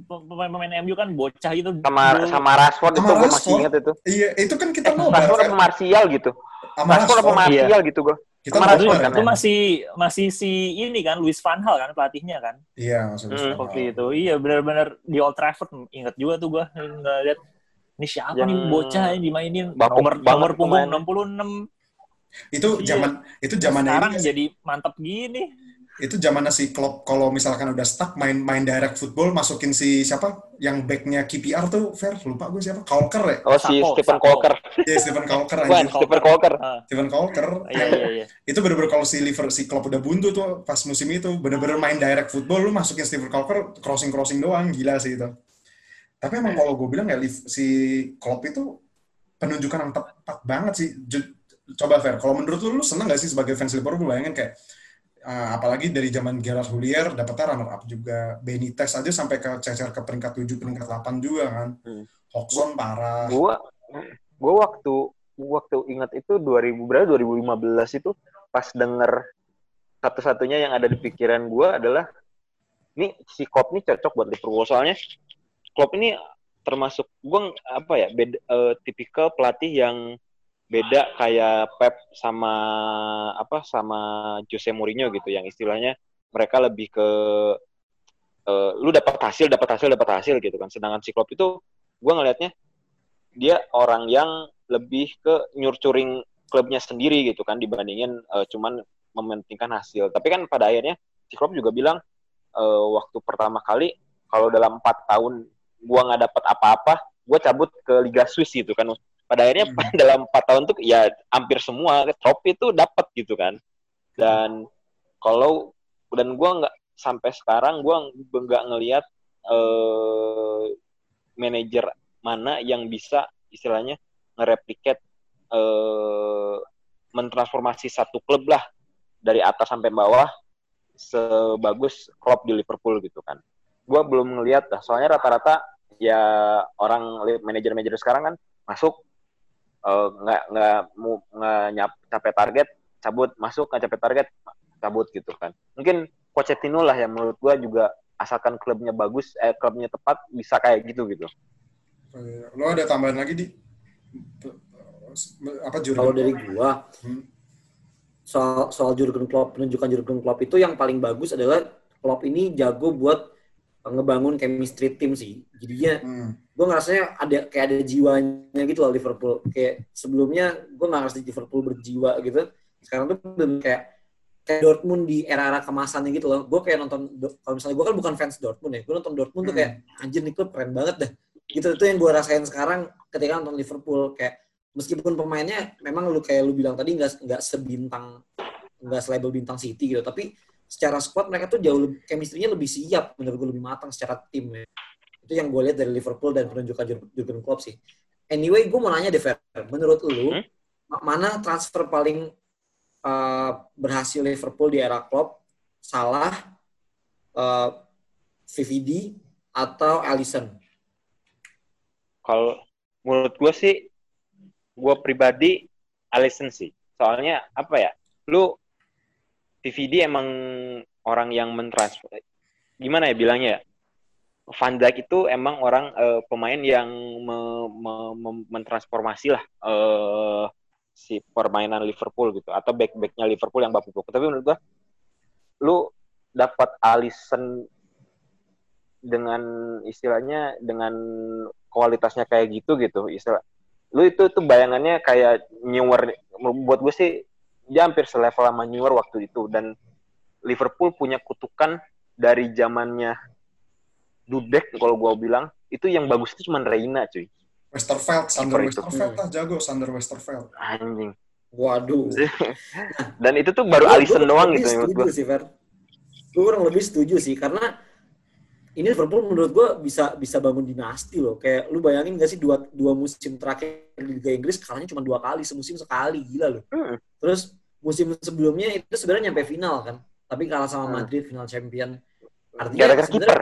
pemain-pemain MU kan bocah gitu
Sama
Dulu.
sama Rashford
Sama
itu gue masih
Rashford.
ingat itu.
Iya, itu kan kita
Eh,
nobar
Rashford
kan?
apa Martial gitu.
Sama
Rashford apa. Martial gitu gue.
Kita
kan,
itu
ya?
masih masih si ini kan Luis Van Hal kan pelatihnya kan
Iya, maksudnya.
Hmm,
waktu itu iya benar-benar di Old Trafford ingat juga tuh gua nggak lihat ini siapa
Yang
nih bocah yang dimainin
bapuk
nomor nomor punggung
pemainnya.
66
Itu
Iya.
zaman itu zamannya
sekarang
ini
jadi mantap gini
itu zamannya si Klopp kalau misalkan udah stuck main main direct football masukin si siapa? Yang backnya KPR tuh fair lupa gue siapa? Colker ya?
Oh si Stephen
Sako.
Colker.
ya Stephen Colker
Bukan,
anjir
Stephen Colker.
Ah,
Stephen Colker.
Iya iya iya.
Itu bener-bener kalau si Liver si Klopp udah buntu tuh pas musim itu bener-bener main direct football lu masukin Stephen Colker crossing crossing doang gila sih itu. Tapi emang kalau gue bilang ya si Klopp itu penunjukan yang tepat banget sih. Coba fair kalau menurut lu lu seneng gak sih sebagai fans Liverpool? Bayangin kayak eh, apalagi dari zaman Gerard Houllier dapetnya runner up juga. Benitez aja sampai ke cecer ke peringkat 7 peringkat 8 juga kan.
Hmm.
Hodgson parah.
Gua gua waktu waktu ingat itu 2000 berapa? 2015 itu pas denger satu-satunya yang ada di pikiran gua adalah ini si Klopp ini cocok buat Liverpool. Soalnya Klopp ini termasuk gua ng- apa ya beda, eh, tipikal pelatih yang beda kayak Pep sama apa sama Jose Mourinho gitu yang istilahnya mereka lebih ke uh, lu dapat hasil, dapat hasil, dapat hasil gitu kan. Sedangkan si Klopp itu gue ngelihatnya dia orang yang lebih ke nyurcuring klubnya sendiri gitu kan dibandingin uh, cuman mementingkan hasil. Tapi kan pada akhirnya si Klopp juga bilang uh, waktu pertama kali kalau dalam empat tahun gua nggak dapat apa-apa, gua cabut ke Liga Swiss gitu kan. Pada akhirnya hmm. dalam empat tahun tuh ya hampir semua trofi itu dapat gitu kan. Dan kalau dan gua nggak sampai sekarang gua nggak ngelihat uh, manajer mana yang bisa istilahnya ngereplikat eh, mentransformasi satu klub lah dari atas sampai bawah sebagus Klopp di Liverpool gitu kan. Gue belum ngelihat dah, soalnya rata-rata ya orang manajer-manajer sekarang kan masuk eh, nggak uh, nggak nyap capek target cabut masuk nggak capek target cabut gitu kan. Mungkin Pochettino lah yang menurut gue juga asalkan klubnya bagus, eh klubnya tepat bisa kayak gitu gitu.
Eh, lo ada tambahan lagi di
apa Jurgen Kalau dari gua hmm. soal soal Jurgen Klopp penunjukan Jurgen Klopp itu yang paling bagus adalah Klopp ini jago buat ngebangun chemistry tim sih. Jadinya hmm. gue ngerasanya ada kayak ada jiwanya gitu loh Liverpool. Kayak sebelumnya gue nggak ngerasa Liverpool berjiwa gitu. Sekarang tuh bener kayak kayak Dortmund di era-era kemasannya gitu loh. Gue kayak nonton kalau misalnya gue kan bukan fans Dortmund ya. Gue nonton Dortmund hmm. tuh kayak anjir nih klub keren banget dah gitu itu yang gue rasain sekarang ketika nonton Liverpool kayak meskipun pemainnya memang lu kayak lu bilang tadi nggak nggak sebintang nggak selabel bintang City gitu tapi secara squad mereka tuh jauh lebih chemistry-nya lebih siap menurut gue lebih matang secara tim ya. itu yang gue lihat dari Liverpool dan penunjukan Jurgen Klopp sih anyway gue mau nanya deh Fer menurut lu hmm? mana transfer paling uh, berhasil Liverpool di era Klopp Salah uh, VVD atau Alisson
kalau menurut gue sih, gue pribadi Alisson sih. Soalnya apa ya? Lu VVD emang orang yang mentransfer. Gimana ya bilangnya ya? Van Dijk itu emang orang uh, pemain yang me, me, me, mentransformasi lah uh, si permainan Liverpool gitu atau back-backnya Liverpool yang bapuk Tapi menurut gua lu dapat Alisson dengan istilahnya dengan kualitasnya kayak gitu gitu istilah lu itu tuh bayangannya kayak newer buat gue sih dia hampir selevel sama newer waktu itu. Dan Liverpool punya kutukan dari zamannya Dudek kalau gue bilang itu yang bagus itu cuma Reina cuy.
Westerveld Sander Westerveld lah jago Sander Westerveld.
Anjing.
Waduh.
Dan itu tuh baru Alisson doang gitu
gue kurang lebih setuju sih karena ini Liverpool menurut gue bisa bisa bangun dinasti loh. Kayak lu bayangin gak sih dua dua musim terakhir di Liga Inggris kalahnya cuma dua kali semusim sekali gila loh. Hmm. Terus musim sebelumnya itu sebenarnya nyampe final kan, tapi kalah sama hmm. Madrid final champion.
Artinya gara-gara kiper.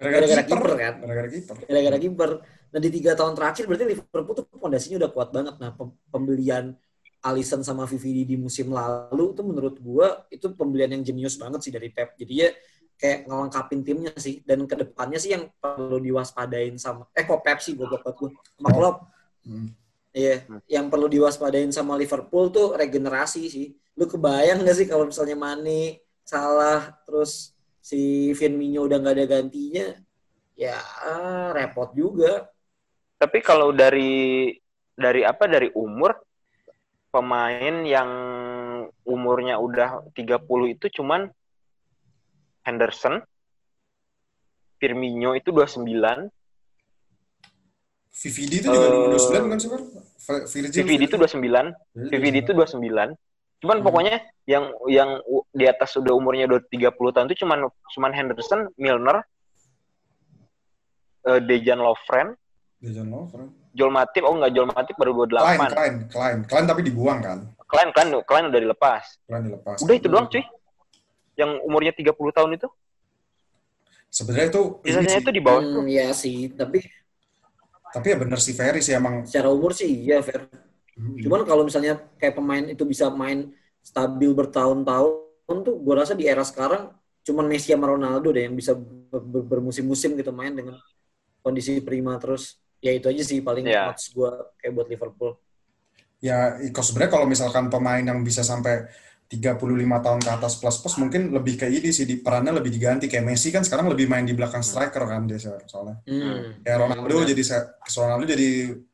Gara-gara kiper kan.
Gara-gara kiper.
Gara-gara kiper. Nah di tiga tahun terakhir berarti Liverpool tuh fondasinya udah kuat banget. Nah pembelian Alisson sama Vivi di musim lalu itu menurut gue itu pembelian yang jenius banget sih dari Pep. Jadi ya kayak ngelengkapin timnya sih. Dan ke depannya sih yang perlu diwaspadain sama eh kok Pepsi gue buat gue sama Klopp. Hmm. iya hmm. yang perlu diwaspadain sama Liverpool tuh regenerasi sih. Lu kebayang gak sih kalau misalnya Mane salah terus si Firmino udah nggak ada gantinya? Ya repot juga.
Tapi kalau dari dari apa dari umur pemain yang umurnya udah 30 itu cuman Henderson, Firmino itu 29.
VVD itu juga uh, 29 kan sih,
Virgil, VVD itu 29. VVD itu 29. Cuman hmm. pokoknya yang yang di atas udah umurnya udah 30 tahun itu cuman cuman Henderson, Milner, uh, Dejan Lovren,
Dejan Lovren.
Joel Matip, oh enggak Joel Matip baru 28.
Klein, Klein, Klein. Klein tapi dibuang kan?
Klein, Klein, Klein udah dilepas.
Klein dilepas.
Udah itu doang cuy yang umurnya 30 tahun itu?
Sebenarnya itu
biasanya itu di bawah
hmm, Iya sih, tapi
tapi ya bener sih Ferry sih emang.
Secara umur sih iya Fer. Hmm. Cuman kalau misalnya kayak pemain itu bisa main stabil bertahun-tahun tuh gue rasa di era sekarang cuman Messi sama Ronaldo deh yang bisa ber bermusim-musim gitu main dengan kondisi prima terus ya itu aja sih paling yeah. gue kayak buat Liverpool.
Ya, sebenarnya kalau misalkan pemain yang bisa sampai 35 tahun ke atas plus plus mungkin lebih kayak ini sih di perannya lebih diganti kayak Messi kan sekarang lebih main di belakang striker kan dia soalnya
Hmm.
kayak Ronaldo
Benar.
jadi Ronaldo jadi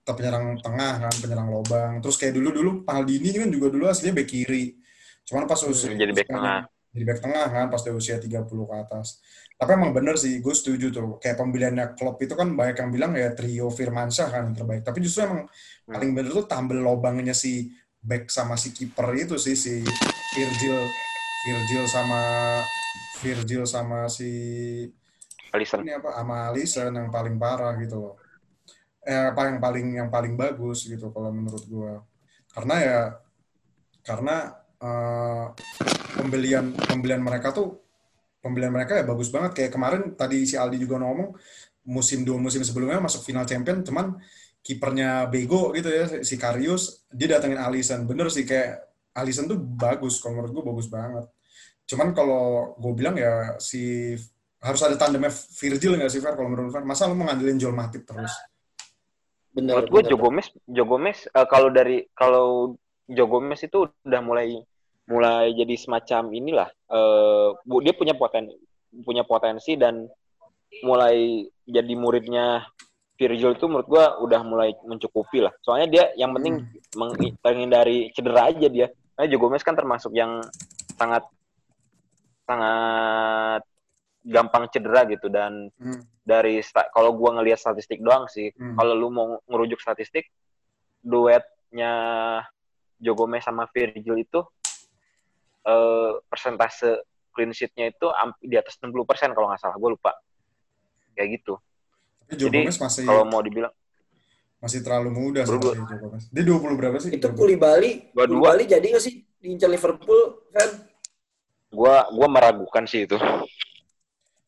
penyerang tengah kan penyerang lobang terus kayak dulu dulu Maldini kan juga dulu aslinya bek kiri cuman pas usia
Jadi bek tengah.
jadi bek tengah kan pas dia usia 30 ke atas tapi emang bener sih gue setuju tuh kayak pembeliannya Klopp itu kan banyak yang bilang ya trio Firmansyah kan yang terbaik tapi justru emang
Hmm.
paling bener tuh tampil lobangnya si back sama si kiper itu sih si Virgil Virgil sama Virgil sama si
Alisson.
ini apa sama Alisson yang paling parah gitu loh. Eh apa yang paling yang paling bagus gitu kalau menurut gua. Karena ya karena eh, pembelian pembelian mereka tuh pembelian mereka ya bagus banget kayak kemarin tadi si Aldi juga ngomong musim dua musim sebelumnya masuk final champion cuman kipernya bego gitu ya si Karius dia datengin Alisson. Bener sih kayak Alisson tuh bagus kalau menurut gue bagus banget. Cuman kalau gue bilang ya si harus ada tandemnya Virgil nggak sih Fer kalau menurut Fer? Masa lu mau ngandelin Joel Matip terus?
Benar.
Menurut gue Gomez, Joe Gomez eh, kalau dari kalau Joe Gomez itu udah mulai mulai jadi semacam inilah eh, bu- dia punya poten punya potensi dan mulai jadi muridnya Virgil itu menurut gua udah mulai mencukupi lah. Soalnya dia yang penting meng- menghindari cedera aja dia. Karena Joe Gomez kan termasuk yang sangat sangat gampang cedera gitu dan
Hmm.
dari kalau gua ngelihat statistik doang sih.
Hmm.
Kalau lu mau ngerujuk statistik duetnya Joe Gomez sama Virgil itu eh, persentase clean sheet-nya itu di atas 60% kalau nggak salah, gue lupa. Kayak gitu.
Tapi Joe
Jadi,
Gomez masih
Kalau mau dibilang
masih terlalu muda sih tapi Joe Gomez. Dia 20 berapa sih?
Itu Kulibali,
Dua-dua.
Kulibali jadi nggak sih diincar Liverpool, kan?
gua gua meragukan sih itu.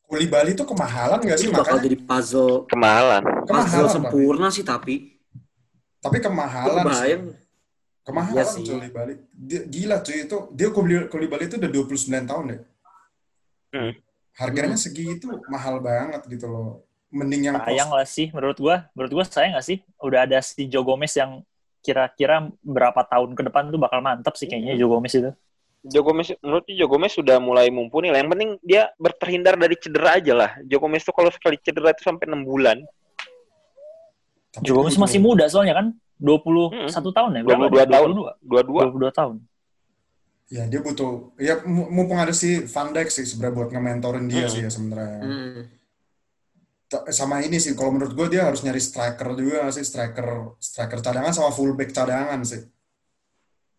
Kulibali itu kemahalan nggak sih
Itu bakal
makanya?
jadi puzzle
Kemahalan.
puzzle
Kemahalan tapi,
sempurna sih tapi.
tapi kemahalan sih. Kemahalan
Iya sih.
Kulibali. Dia, gila cuy itu. Dia Kulibali, Kulibali itu udah 29 tahun deh.
Hmm.
Harganya
Hmm.
segitu mahal banget gitu loh. Mending yang
sayang lah sih menurut gua menurut gua sayang gak sih udah ada si Joe Gomez yang kira-kira berapa tahun ke depan tuh bakal mantap sih kayaknya Joe Gomez itu
Joe Gomez menurut Joe Gomez sudah mulai mumpuni lah. Yang penting dia berterhindar dari cedera aja lah. Joe Gomez tuh kalau sekali cedera itu sampai 6 bulan.
Joe Gomez masih muda soalnya kan 21 tahun ya berapa
22
dia?
tahun.
22
Dua-dua.
22 tahun
Ya dia butuh. Ya mu- mumpung ada si Van Dijk sih sebenarnya buat nge-mentorin dia
Hmm.
sih ya sebenarnya.
Hmm.
Sama ini sih kalau menurut gue dia harus nyari striker juga nggak sih striker striker cadangan sama fullback cadangan sih.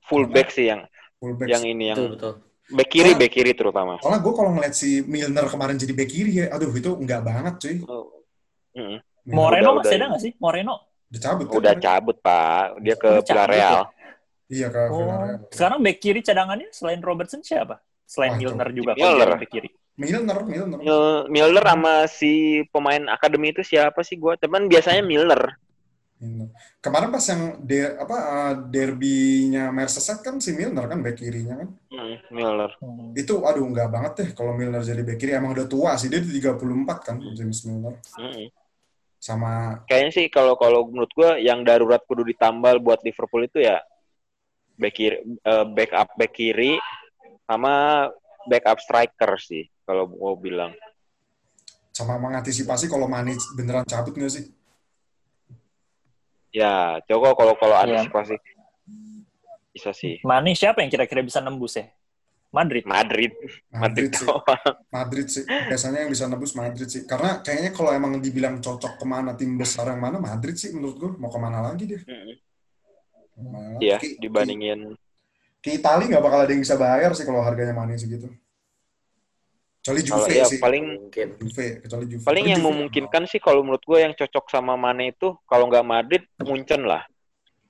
Fullback sih yang
Fullback.
yang ini yang
Betul, betul.
back kiri, back kiri terutama.
Soalnya gue kalau ngeliat si Milner kemarin jadi back kiri ya, aduh itu enggak banget cuy.
Mm-mm.
Milner
Moreno
udah-
masih
udah
ada
ini.
gak sih Moreno
udah cabut kan?
Udah cabut, Pak. Dia ke Villarreal.
Iya ke
oh
Villarreal.
sekarang back kiri cadangannya selain Robertson siapa selain
Wah.
Milner juga
Milner.
back kiri
Milner, Milner.
Mil- Milner sama si pemain akademi itu siapa sih gua? Teman biasanya Milner.
Milner. Kemarin pas yang de, apa uh, derbynya Merseyside kan si Milner kan back kirinya kan.
Hmm, Milner.
Hmm.
Itu aduh enggak banget deh kalau Milner jadi back kiri emang udah tua sih dia di 34 kan James Milner.
Mm-mm.
Sama
Kayaknya sih kalau kalau menurut gua yang darurat kudu ditambal buat Liverpool itu ya back kiri, eh, backup back kiri sama backup striker sih kalau mau bilang.
sama mengantisipasi kalau Mane beneran cabut nggak sih?
Ya, coba kalau kalau
Iya.
antisipasi bisa sih.
Mane siapa yang kira-kira bisa nembus ya Madrid
Madrid, Madrid
Madrid sih. Madrid sih. Biasanya yang bisa nebus Madrid sih. Karena kayaknya kalau emang dibilang cocok ke mana tim besar yang mana Madrid sih menurut gue mau ke mana lagi dia.
Iya, dibandingin
Ke Itali nggak bakal ada yang bisa bayar sih kalau harganya Mane segitu. Kecuali
kalau
Juve
ya
sih.
paling
Mungkin.
Juve, kecuali Juve.
paling
Tapi
yang
Juve-
memungkinkan sih kalau menurut gue yang cocok sama Mane itu kalau nggak Madrid Munchen lah.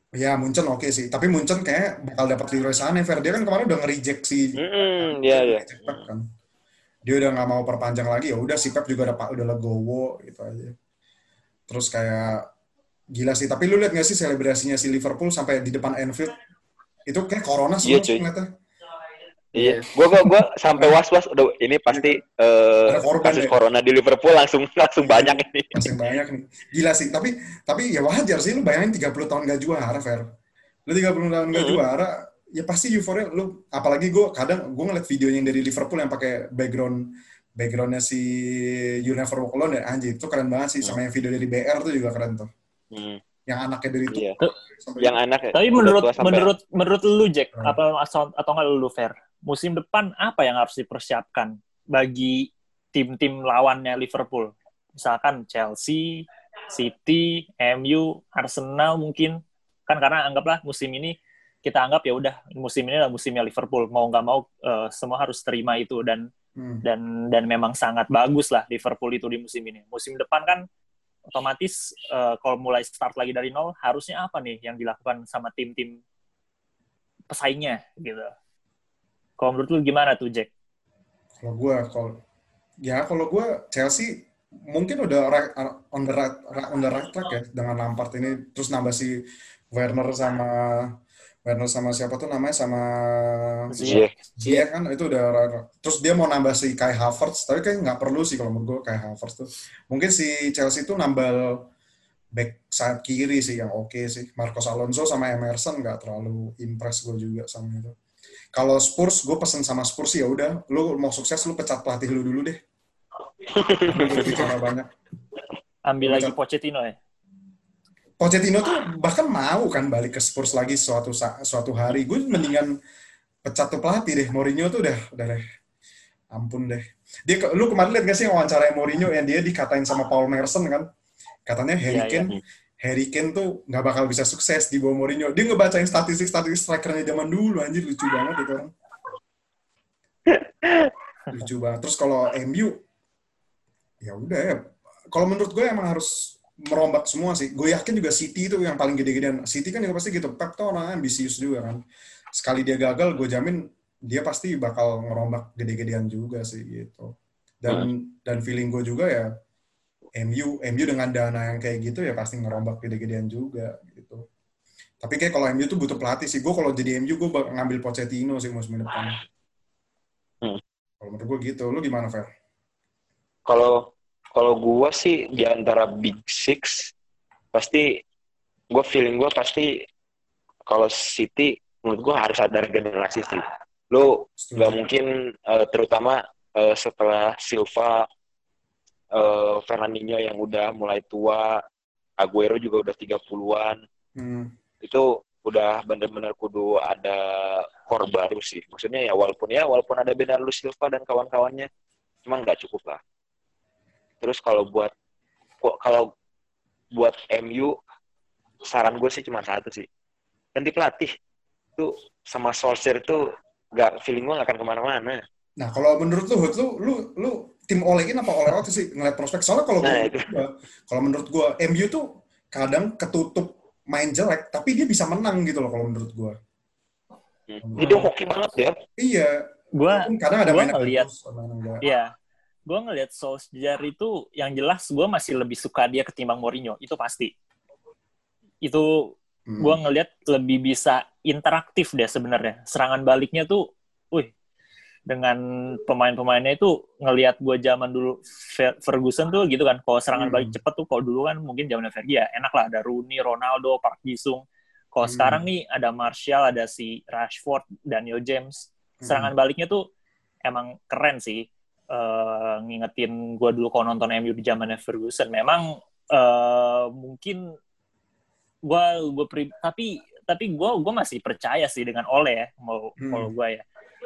Ya, Munchen oke sih. Tapi Munchen kayak bakal dapat Leroy Sané. Dia kan kemarin udah nge-reject si
Mm-mm, iya iya.
Reject Pep kan. Dia udah nggak mau perpanjang lagi ya udah si Pep juga udah udah legowo gitu aja. Terus kayak gila sih. Tapi lu lihat nggak sih selebrasinya si Liverpool sampai di depan Anfield? Itu kayak corona
Iya,
semua
cuy.
ngeliatnya.
Iya, gua gua gua sampai was-was udah ini pasti
korban
kasus
ya?
corona di Liverpool langsung langsung banyak ini.
Masih banyak nih. Gila sih. Tapi tapi ya wajar sih lu bayangin 30 tahun gak juara, Fer. Lu 30 tahun gak
Hmm.
juara, ya pasti euforia lu apalagi gue kadang gue ngeliat videonya yang dari Liverpool yang pakai background backgroundnya si You Never Walk Alone ya anjir itu keren banget sih sama yang video dari BR tuh juga keren tuh
Hmm.
Yang anaknya dari itu
Iya.
sampai
Yang anak ya,
Tapi menurut
sampai-
menurut menurut lu Jack
Hmm.
apa atau atau nggak lu fair? Musim depan apa yang harus dipersiapkan bagi tim-tim lawannya Liverpool? Misalkan Chelsea, City, MU, Arsenal mungkin kan karena anggaplah musim ini kita anggap ya udah musim ini adalah musimnya Liverpool mau nggak mau eh, semua harus terima itu dan
Hmm.
dan dan memang sangat bagus lah Liverpool itu di musim ini. Musim depan kan otomatis eh, kalau mulai start lagi dari nol harusnya apa nih yang dilakukan sama tim-tim pesaingnya gitu. Kalau menurut lu gimana tuh Jack?
Kalau gue, kalau ya kalau gue Chelsea mungkin udah right, on the right, on the right track ya dengan Lampard ini terus nambah si Werner sama Werner sama siapa tuh namanya? Sama
Ziyech.
Ziyech. Kan? Itu udah terus dia mau nambah si Kai Havertz tapi kayak nggak perlu sih kalau menurut gue Kai Havertz tuh. Mungkin si Chelsea tuh nambah back sayap kiri sih yang oke sih. Marcos Alonso sama Emerson nggak terlalu impress gue juga sama itu. Kalau Spurs gue pesen sama Spurs sih ya udah. Lu mau sukses lu pecat pelatih lu dulu deh. Bicara banyak.
Ambil
Betul.
lagi Pochettino ya?
Pochettino tuh bahkan mau kan balik ke Spurs lagi suatu suatu hari. Gue mendingan pecat tuh pelatih deh. Mourinho tuh udah udah deh. Ampun deh. Dia lu kemarin lihat gak sih wawancara Mourinho yang dia dikatain sama Paul Merson kan? Katanya Harry
Iya, iya.
Kane Harry Kane tuh nggak bakal bisa sukses di bawah Mourinho. Dia ngebacain statistik-statistik strikernya zaman dulu anjir lucu banget itu orang. lucu banget. Terus kalau MU ya udah ya. Kalau menurut gue emang harus merombak semua sih. Gue yakin juga City itu yang paling gede-gedean. City kan juga pasti gitu. Pep tuh orang ambisius juga kan. Sekali dia gagal, gue jamin dia pasti bakal ngerombak gede-gedean juga sih gitu. Dan dan feeling gue juga ya MU MU dengan dana yang kayak gitu ya pasti ngerombak gede-gedean juga gitu. Tapi kayak kalau MU tuh butuh pelatih sih. Gue kalau jadi MU gue bakal ngambil Pochettino sih musim depan.
Hmm.
Kalau menurut gue gitu. Lu gimana, Fer?
Kalau kalau gua sih di antara Big Six pasti gue feeling gue pasti kalau City menurut gue harus ada regenerasi sih. Lo nggak mungkin eh, terutama eh, setelah Silva, eh, Fernandinho yang udah mulai tua, Aguero juga udah 30-an,
Hmm.
itu udah bener-bener kudu ada core baru sih. Maksudnya ya walaupun ya walaupun ada Bernardo Silva dan kawan-kawannya, cuma nggak cukup lah. Terus kalau buat kok- kalau buat MU saran gue sih cuma satu sih ganti pelatih tuh sama Solskjaer itu nggak feeling gue nggak akan ke mana-mana
Nah, kalau menurut lu, lu, lu, lu tim olehin apa oleh out sih ngeliat prospek? Soalnya kalau
Nah,
gua, kalau menurut gua, MU tuh kadang ketutup main jelek, tapi dia bisa menang gitu loh kalau menurut gua.
jadi hoki banget ya
Iya,
Gua
kadang ada
gua
main
ngeliat-
ada main enggak.
Iya. Gue ngelihat Solskjaer itu yang jelas gue masih lebih suka dia ketimbang Mourinho, itu pasti. Itu
Hmm.
gue ngelihat lebih bisa interaktif deh sebenarnya. Serangan baliknya tuh, wih, dengan pemain-pemainnya itu ngelihat gue zaman dulu Fer- Ferguson tuh gitu kan. Kalau serangan
Hmm.
balik cepet tuh, kalau dulu kan mungkin zaman Fergie ya enak lah ada Rooney, Ronaldo, Park Ji-sung. Kalau
Hmm.
sekarang nih ada Martial, ada si Rashford, Daniel James.
Hmm.
Serangan baliknya tuh emang keren sih. Eh, ngingetin gue dulu kalau nonton MU di zamannya Ferguson. Memang eh, mungkin gue gue tapi tapi gue gue masih percaya sih dengan Ole ya mau
Hmm.
kalau gue ya.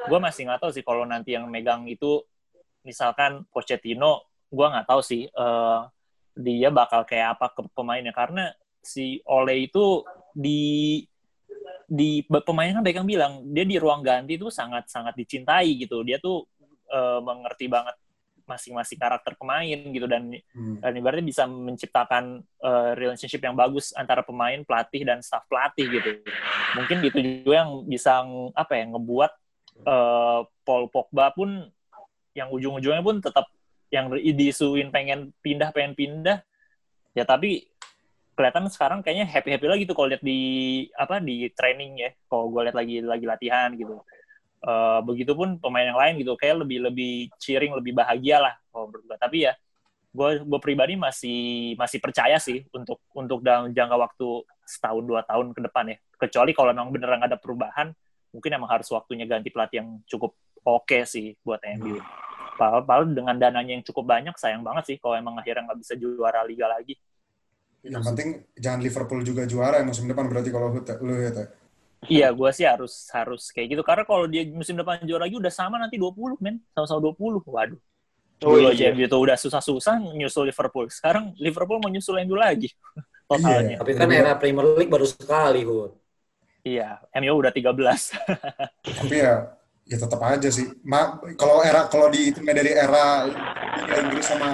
Gue masih nggak tahu sih kalau nanti yang megang itu misalkan Pochettino, gue nggak tahu sih eh, dia bakal kayak apa ke pemainnya karena si Ole itu di di pemainnya kan Beckham bilang dia di ruang ganti tuh sangat sangat dicintai gitu dia tuh eh, mengerti banget masing-masing karakter pemain gitu dan
Hmm.
dan ibaratnya bisa menciptakan eh, relationship yang bagus antara pemain pelatih dan staff pelatih gitu. Mungkin gitu juga yang bisa apa ya ngebuat eh, Paul Pogba pun yang ujung-ujungnya pun tetap yang diisuin pengen pindah pengen pindah. Ya tapi kelihatan sekarang kayaknya happy happy lagi tuh kalau lihat di apa di training ya. Kalau gue lihat lagi lagi latihan gitu Eh, begitupun pemain yang lain gitu kayak lebih lebih cheering lebih bahagia lah kalau menurut gue tapi ya gue gue pribadi masih masih percaya sih untuk untuk dalam jangka waktu setahun dua tahun ke depan ya kecuali kalau memang beneran ada perubahan mungkin emang harus waktunya ganti pelatih yang cukup oke sih buat MU. Padahal dengan dananya yang cukup banyak, sayang banget sih kalau emang akhirnya nggak bisa juara Liga lagi.
Yang penting jangan Liverpool juga juara ya musim depan berarti kalau lu ya, Teh.
Iya, gue sih harus harus kayak gitu. Karena kalau dia musim depan juara lagi udah sama nanti 20, men. Sama-sama 20. Waduh. Oh, Dulu iya. aja gitu udah susah-susah nyusul Liverpool. Sekarang Liverpool mau nyusul MU lagi.
Totalnya. Iya, tapi kan era Premier League baru sekali, Hud.
Iya, MU udah 13.
tapi ya ya tetap aja sih. Ma, kalau era kalau dihitungnya dari era Liga Inggris sama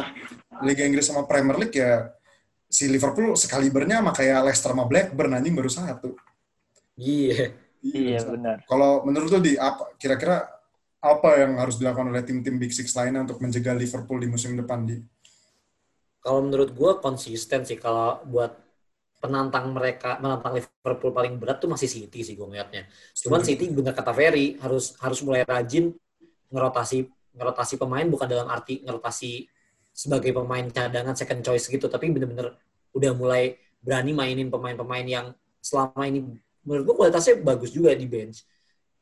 Liga Inggris sama Premier League ya si Liverpool sekalibernya sama kayak Leicester sama Blackburn anjing baru satu.
Iya.
Iya, iya benar.
Kalau menurut lo di apa kira-kira apa yang harus dilakukan oleh tim-tim Big Six lainnya untuk menjaga Liverpool di musim depan di?
Kalau menurut gue konsisten sih kalau buat penantang mereka menantang Liverpool paling berat tuh masih City sih gue ngeliatnya. Cuman City bener kata Ferry harus harus mulai rajin ngerotasi ngerotasi pemain bukan dalam arti ngerotasi sebagai pemain cadangan second choice gitu tapi bener-bener udah mulai berani mainin pemain-pemain yang selama ini menurut gue kualitasnya bagus juga di bench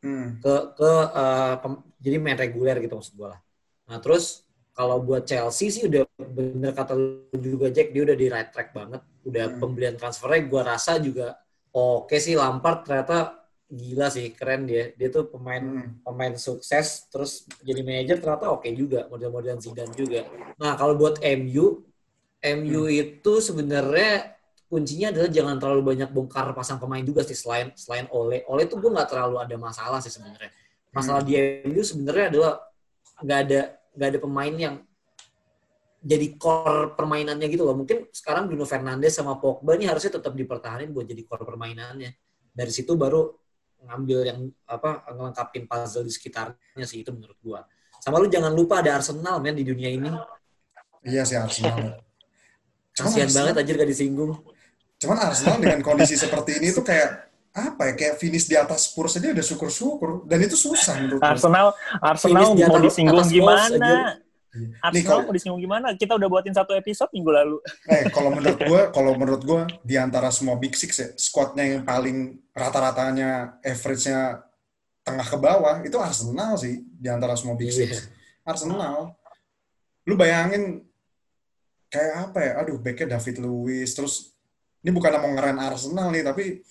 hmm. ke ke uh, pem, jadi main reguler gitu maksud gue lah nah terus kalau buat Chelsea sih udah bener kata lu juga Jack dia udah di right track banget udah hmm. pembelian transfernya gue rasa juga oke okay sih Lampard ternyata gila sih keren dia dia tuh pemain hmm. pemain sukses terus jadi manajer ternyata oke okay juga model-model Zidane juga nah kalau buat MU MU hmm. itu sebenarnya kuncinya adalah jangan terlalu banyak bongkar pasang pemain juga sih selain selain Ole. Ole itu gue nggak terlalu ada masalah sih sebenarnya. Masalah hmm. di MU sebenarnya adalah nggak ada nggak ada pemain yang jadi core permainannya gitu loh. Mungkin sekarang Bruno Fernandes sama Pogba ini harusnya tetap dipertahankan buat jadi core permainannya. Dari situ baru ngambil yang apa ngelengkapin puzzle di sekitarnya sih itu menurut gua. Sama lu jangan lupa ada Arsenal men di dunia ini.
Iya sih Arsenal.
Kasihan banget aja gak disinggung.
Cuman Arsenal dengan kondisi seperti ini tuh kayak apa ya kayak finish di atas Spurs aja udah syukur-syukur dan itu susah menurut
Arsenal Arsenal di mau disinggung gimana? Arsenal Nih, kalau, mau disinggung gimana? Kita udah buatin satu episode minggu lalu.
Eh, kalau menurut gue, kalau menurut gue di antara semua Big Six ya, squadnya yang paling rata-ratanya average-nya tengah ke bawah itu Arsenal sih di antara semua Big Six. Yeah. Arsenal. Lu bayangin kayak apa ya? Aduh, backnya David Luiz, terus ini bukan mau ngeren Arsenal nih, tapi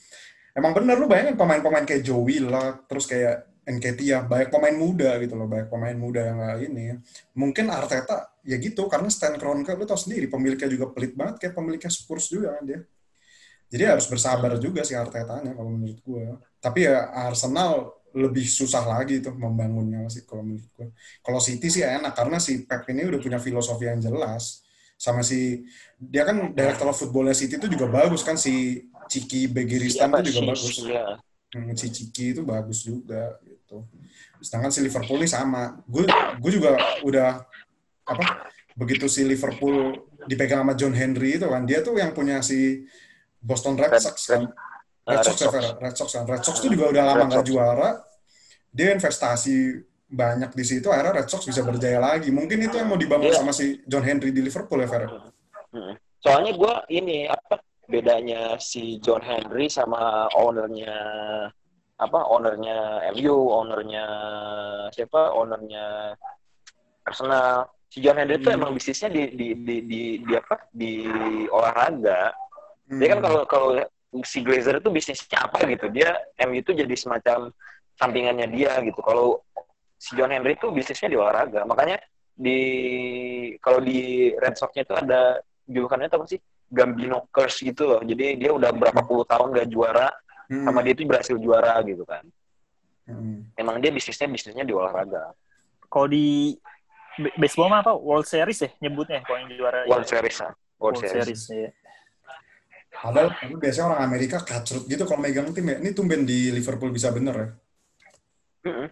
emang bener lu bayangin pemain-pemain kayak Joe Willock, terus kayak Nketiah, banyak pemain muda gitu loh, banyak pemain muda yang gak ini. Mungkin Arteta ya gitu, karena Stan Kroenke lu tau sendiri, pemiliknya juga pelit banget kayak pemiliknya Spurs juga kan dia. Jadi harus bersabar juga sih Artetanya kalau menurut gue. Tapi ya Arsenal lebih susah lagi tuh membangunnya sih kalau menurut gue. Kalau City sih enak karena si Pep ini udah punya filosofi yang jelas sama si dia kan director of footballnya City itu juga bagus kan si Ciki Begiristan itu juga bagus. Ya. Hmm, si Ciki itu bagus juga gitu. Sedangkan si Liverpool ini sama. Gue gue juga udah apa begitu si Liverpool dipegang sama John Henry itu kan dia tuh yang punya si Boston Red Sox kan. Red Sox, Red Sox, ya, Red Sox kan. Red Sox itu juga udah lama nggak juara. Dia investasi banyak di situ akhirnya Red Sox bisa berjaya lagi. Mungkin itu yang mau dibangun yeah. sama si John Henry di Liverpool ya, Fer?
Soalnya gue ini apa bedanya si John Henry sama ownernya apa ownernya MU, ownernya siapa, ownernya Arsenal. Si John Henry itu hmm. emang bisnisnya di di di di, di apa di olahraga. Hmm. Dia kan hmm. kalau kalau si Glazer itu bisnisnya apa gitu. Dia MU itu jadi semacam sampingannya dia gitu. Kalau si John Henry itu bisnisnya di olahraga. Makanya di kalau di Red Sox-nya itu ada julukannya apa sih? Gambino Curse gitu loh. Jadi dia udah berapa puluh tahun gak juara, hmm. sama dia itu berhasil juara gitu kan. Hmm. Emang dia bisnisnya bisnisnya di olahraga.
Kalau di baseball mah apa? World Series ya nyebutnya kalau yang juara.
World ya. Series ah.
World, World Series. Series ya.
Padahal biasanya orang Amerika kacrut gitu kalau megang tim ya. Ini tumben di Liverpool bisa bener ya.
Mm -hmm.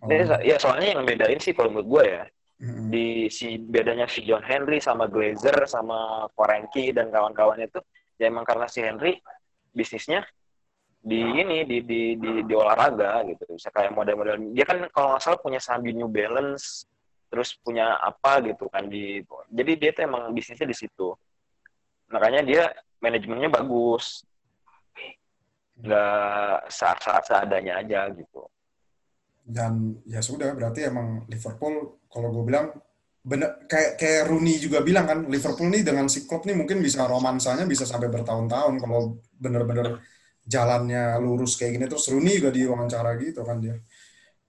Oh. Ya soalnya yang bedain sih kalau menurut gue ya hmm. di si bedanya si John Henry sama Glazer sama Korenki dan kawan-kawan itu ya emang karena si Henry bisnisnya di ini di di di, di olahraga gitu bisa kayak model-model dia kan kalau nggak salah punya saham di New Balance terus punya apa gitu kan di jadi dia tuh emang bisnisnya di situ makanya dia manajemennya bagus nggak saat-saat seadanya aja gitu
dan ya sudah berarti emang Liverpool kalau gue bilang bener kayak kayak Rooney juga bilang kan Liverpool nih dengan si Klopp nih mungkin bisa romansanya bisa sampai bertahun-tahun kalau bener-bener jalannya lurus kayak gini. Terus Rooney juga diwawancara gitu kan dia.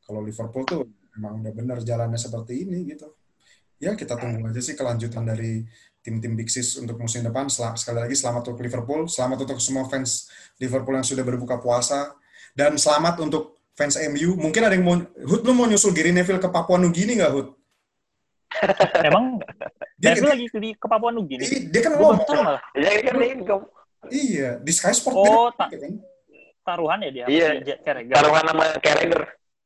Kalau Liverpool tuh emang udah bener jalannya seperti ini gitu. Ya kita tunggu aja sih kelanjutan dari tim-tim Big Six untuk musim depan. Sekali lagi selamat untuk Liverpool selamat untuk semua fans Liverpool yang sudah berbuka puasa dan selamat untuk fans MU mungkin ada yang mau Hud lu mau nyusul Gary Neville ke Papua Nugini nggak Hud
Emang
Dia-
Neville lagi di ke Papua Nugini.
Ih, dia kan ngomong
malah.
Ya kan ini kau-
iya di Sky Sport
Oh,
dia
tak
gitu kan
taruhan ya dia.
Iya. Taruhan sama Carragher.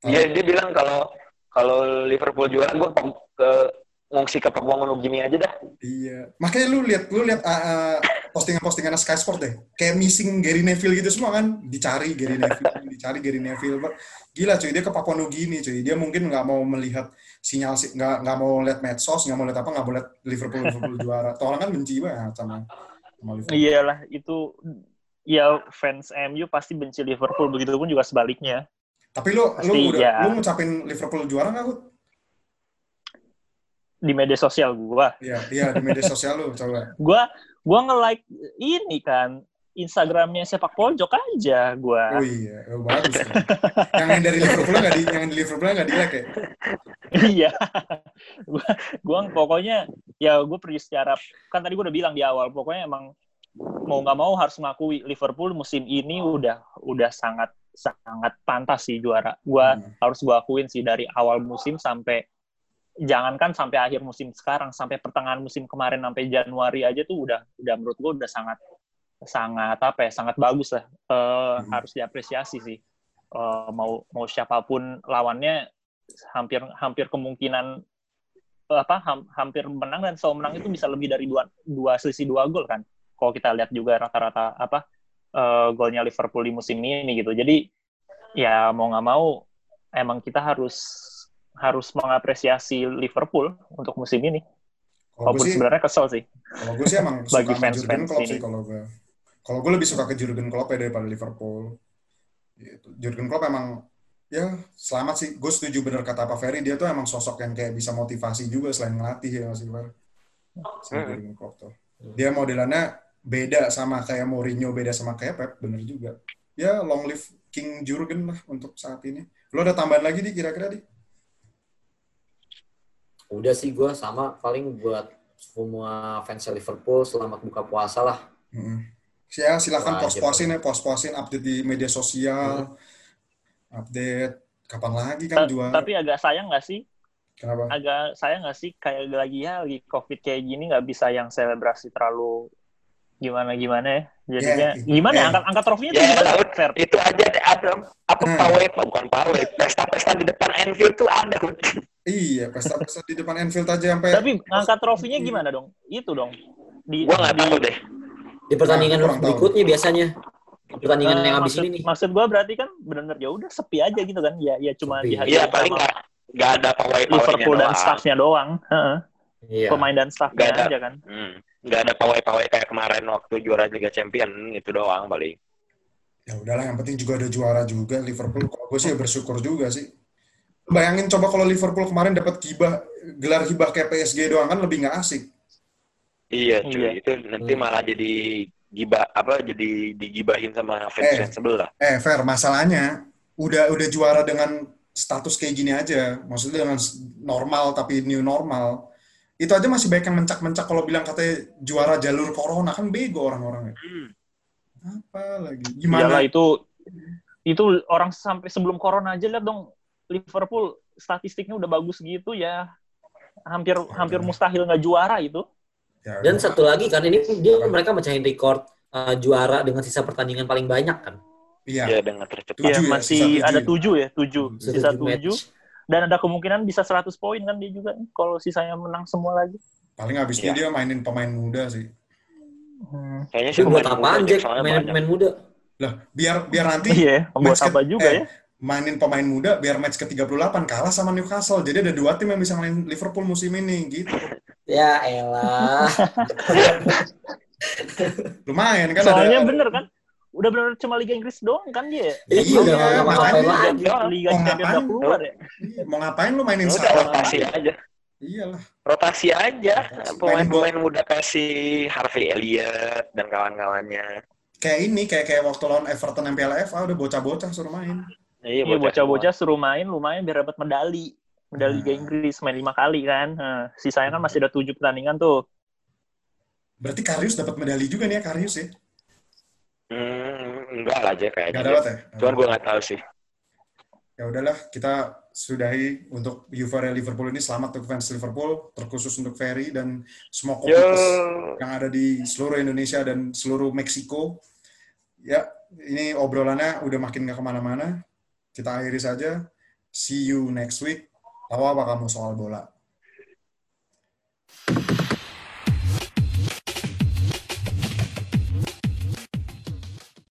Oh.
Dia dia bilang kalau kalau Liverpool juara gue ke ngungsi ke Papua Nugini aja dah.
Iya, makanya lu lihat lu lihat uh, uh, postingan-postingan Sky Sport deh, kayak missing Gary Neville gitu semua kan, dicari Gary Neville, dicari Gary Neville, gila cuy dia ke Papua Nugini cuy, dia mungkin nggak mau melihat sinyal si- nggak nggak mau lihat medsos, nggak mau lihat apa, nggak mau lihat Liverpool Liverpool juara, tuh orang kan benci banget sama sama Liverpool.
Iyalah itu ya fans MU pasti benci Liverpool begitu pun juga sebaliknya.
Tapi lu lu
Pasti,
udah
ya.
lu ngucapin Liverpool juara nggak Hud?
Di media sosial gua.
Iya, iya di media sosial lu coba.
Gua gua nge-like ini kan Instagramnya sepak pojok aja gua.
Oh iya, oh, bagus. yang yang dari Liverpool nggak di yang di Liverpool nggak di like ya?
Iya. gua, gua pokoknya ya gue pergi secara kan tadi gue udah bilang di awal pokoknya emang mau nggak mau harus mengakui Liverpool musim ini udah udah sangat sangat pantas sih juara. Gua
Hmm.
harus gua akuin sih dari awal musim sampai jangankan sampai akhir musim sekarang sampai pertengahan musim kemarin sampai Januari aja tuh udah udah menurut gue udah sangat sangat apa ya sangat bagus lah. Eh,
Hmm.
harus diapresiasi sih. Eh, mau mau siapa pun lawannya hampir hampir kemungkinan apa ham- hampir menang dan selalu menang itu bisa lebih dari dua dua selisih dua gol kan. Kalau kita lihat juga rata-rata apa eh, golnya Liverpool di musim ini gitu. Jadi ya mau nggak mau emang kita harus harus mengapresiasi Liverpool untuk musim ini
Kalau gue
walaupun sebenarnya kesel sih
Kalau gue sih emang suka
Bagi
sama
fans-
Jurgen Klopp
ini.
sih kalau gue. Kalau gue lebih suka ke Jurgen Klopp ya daripada Liverpool. Gitu. Jurgen Klopp emang ya selamat sih. Gue setuju bener kata Pak Ferry dia tuh emang sosok yang kayak bisa motivasi juga selain ngelatih ya Mas. Si
Hmm.
Jurgen Klopp tuh. Dia modelannya beda sama kayak Mourinho, beda sama kayak Pep, bener juga. Ya long live King Jurgen lah untuk saat ini. Lo ada tambahan lagi di kira-kira di?
Udah sih gue sama paling buat semua fans Liverpool selamat buka puasa lah.
Mm. Ya silakan
Wajib.
pos-posin ya, pos-posin update di media sosial, update kapan lagi kan
Ta-
juara.
tapi agak sayang nggak sih
Kenapa?
agak sayang nggak sih kayak lagi ya lagi covid kayak gini nggak bisa yang selebrasi terlalu gimana gimana ya jadinya
Ya,
gimana ya
eh.
angkat angkat trofinya tuh
Ya,
gimana fair
itu aja deh ada apa
Hmm.
pawai bukan pawai pesta-pesta di depan Anfield tuh ada
Iya, pesta-pesta di depan Anfield aja sampai
tapi angkat trofinya gimana dong itu dong di,
gua nggak
di-
tahu deh
Di pertandingan
Nah, kurang tahu.
berikutnya biasanya. Di pertandingan
eh,
yang habis ini nih.
maksud gua berarti kan benar-benar ya udah sepi aja gitu kan ya ya cuma
Sepi.
dihadiri
iya paling
sama
nggak nggak ada pawai
Liverpool dan staffnya doang Heeh.
Iya.
pemain dan staffnya
Nggak ada.
aja kan
Hmm, nggak ada pawai-pawai kayak kemarin waktu juara Liga Champion itu doang paling
ya udahlah yang penting juga ada juara juga Liverpool. Kalau gue sih ya bersyukur juga sih. Bayangin coba kalau Liverpool kemarin dapat hibah gelar hibah kayak PSG doang kan lebih nggak asik.
iya cuy
Iya.
itu nanti
Hmm.
malah jadi gibah apa jadi digibahin sama fans-fans sebelah
Eh, fair masalahnya udah udah juara dengan status kayak gini aja. Maksudnya dengan normal tapi new normal. Itu aja masih banyak yang mencak-mencak kalau bilang katanya juara jalur corona kan bego orang-orangnya.
Hmm.
Apa lagi? Gimana?
itu itu orang sampai sebelum corona aja lihat dong Liverpool statistiknya udah bagus gitu ya hampir hampir mustahil nggak juara itu
Ya,
Dan
udah.
satu lagi kan ini dia mereka mecahin rekor uh, juara dengan sisa pertandingan paling banyak kan.
Iya.
ya dengan tercepat
ya
ya,
masih
sisa tujuh
ada
ya.
tujuh ya tujuh
Sisa
sisa
tujuh
dan ada kemungkinan bisa 100 poin kan dia juga kalau sisanya menang semua lagi
Paling habis ini dia
Iya.
mainin pemain muda sih.
kayaknya sih
buat
pemain
apaan
muda
Jack
soalnya
main pemain muda?
Lah, biar biar nanti
iya buat
match
apa juga
eh,
ya
mainin pemain muda biar match ke-38 kalah sama Newcastle. Jadi ada dua tim yang bisa ngalahin Liverpool musim ini gitu.
Ya elah.
Lumayan kan
soalnya
ada
bener kan udah benar cuma Liga Inggris doang kan dia.
Iya,
Iya,
nggak
makanya.
Liga,
Mau
Champions udah
ngapain?
keluar ya.
Iya, Mau ngapain lu mainin
Ya udah
Salah?
rotasi aja.
Iyalah.
Rotasi aja. Pemain-pemain muda kasih Harvey Elliott dan kawan-kawannya.
Kayak ini, kayak kayak waktu lawan Everton MPL FA udah bocah-bocah suruh main.
Iya,
Iya bocah-bocah suruh main lumayan biar dapat medali. Medali Liga
Nah.
Inggris main lima kali kan. Nah, sisanya kan masih ada tujuh pertandingan tuh.
Berarti Karius dapat medali juga nih ya Karius ya?
Hmm, enggak lah aja kayaknya.
Gak dapat ya?
Cuman gue nggak tahu sih.
Ya udahlah, kita sudahi untuk Euphoria Liverpool ini. Selamat untuk fans Liverpool, terkhusus untuk Ferry dan semua
Yo.
komikus yang ada di seluruh Indonesia dan seluruh Meksiko. Ya, ini obrolannya udah makin gak ke mana-mana. Kita akhiri saja. See you next week. Tahu apa kamu soal bola?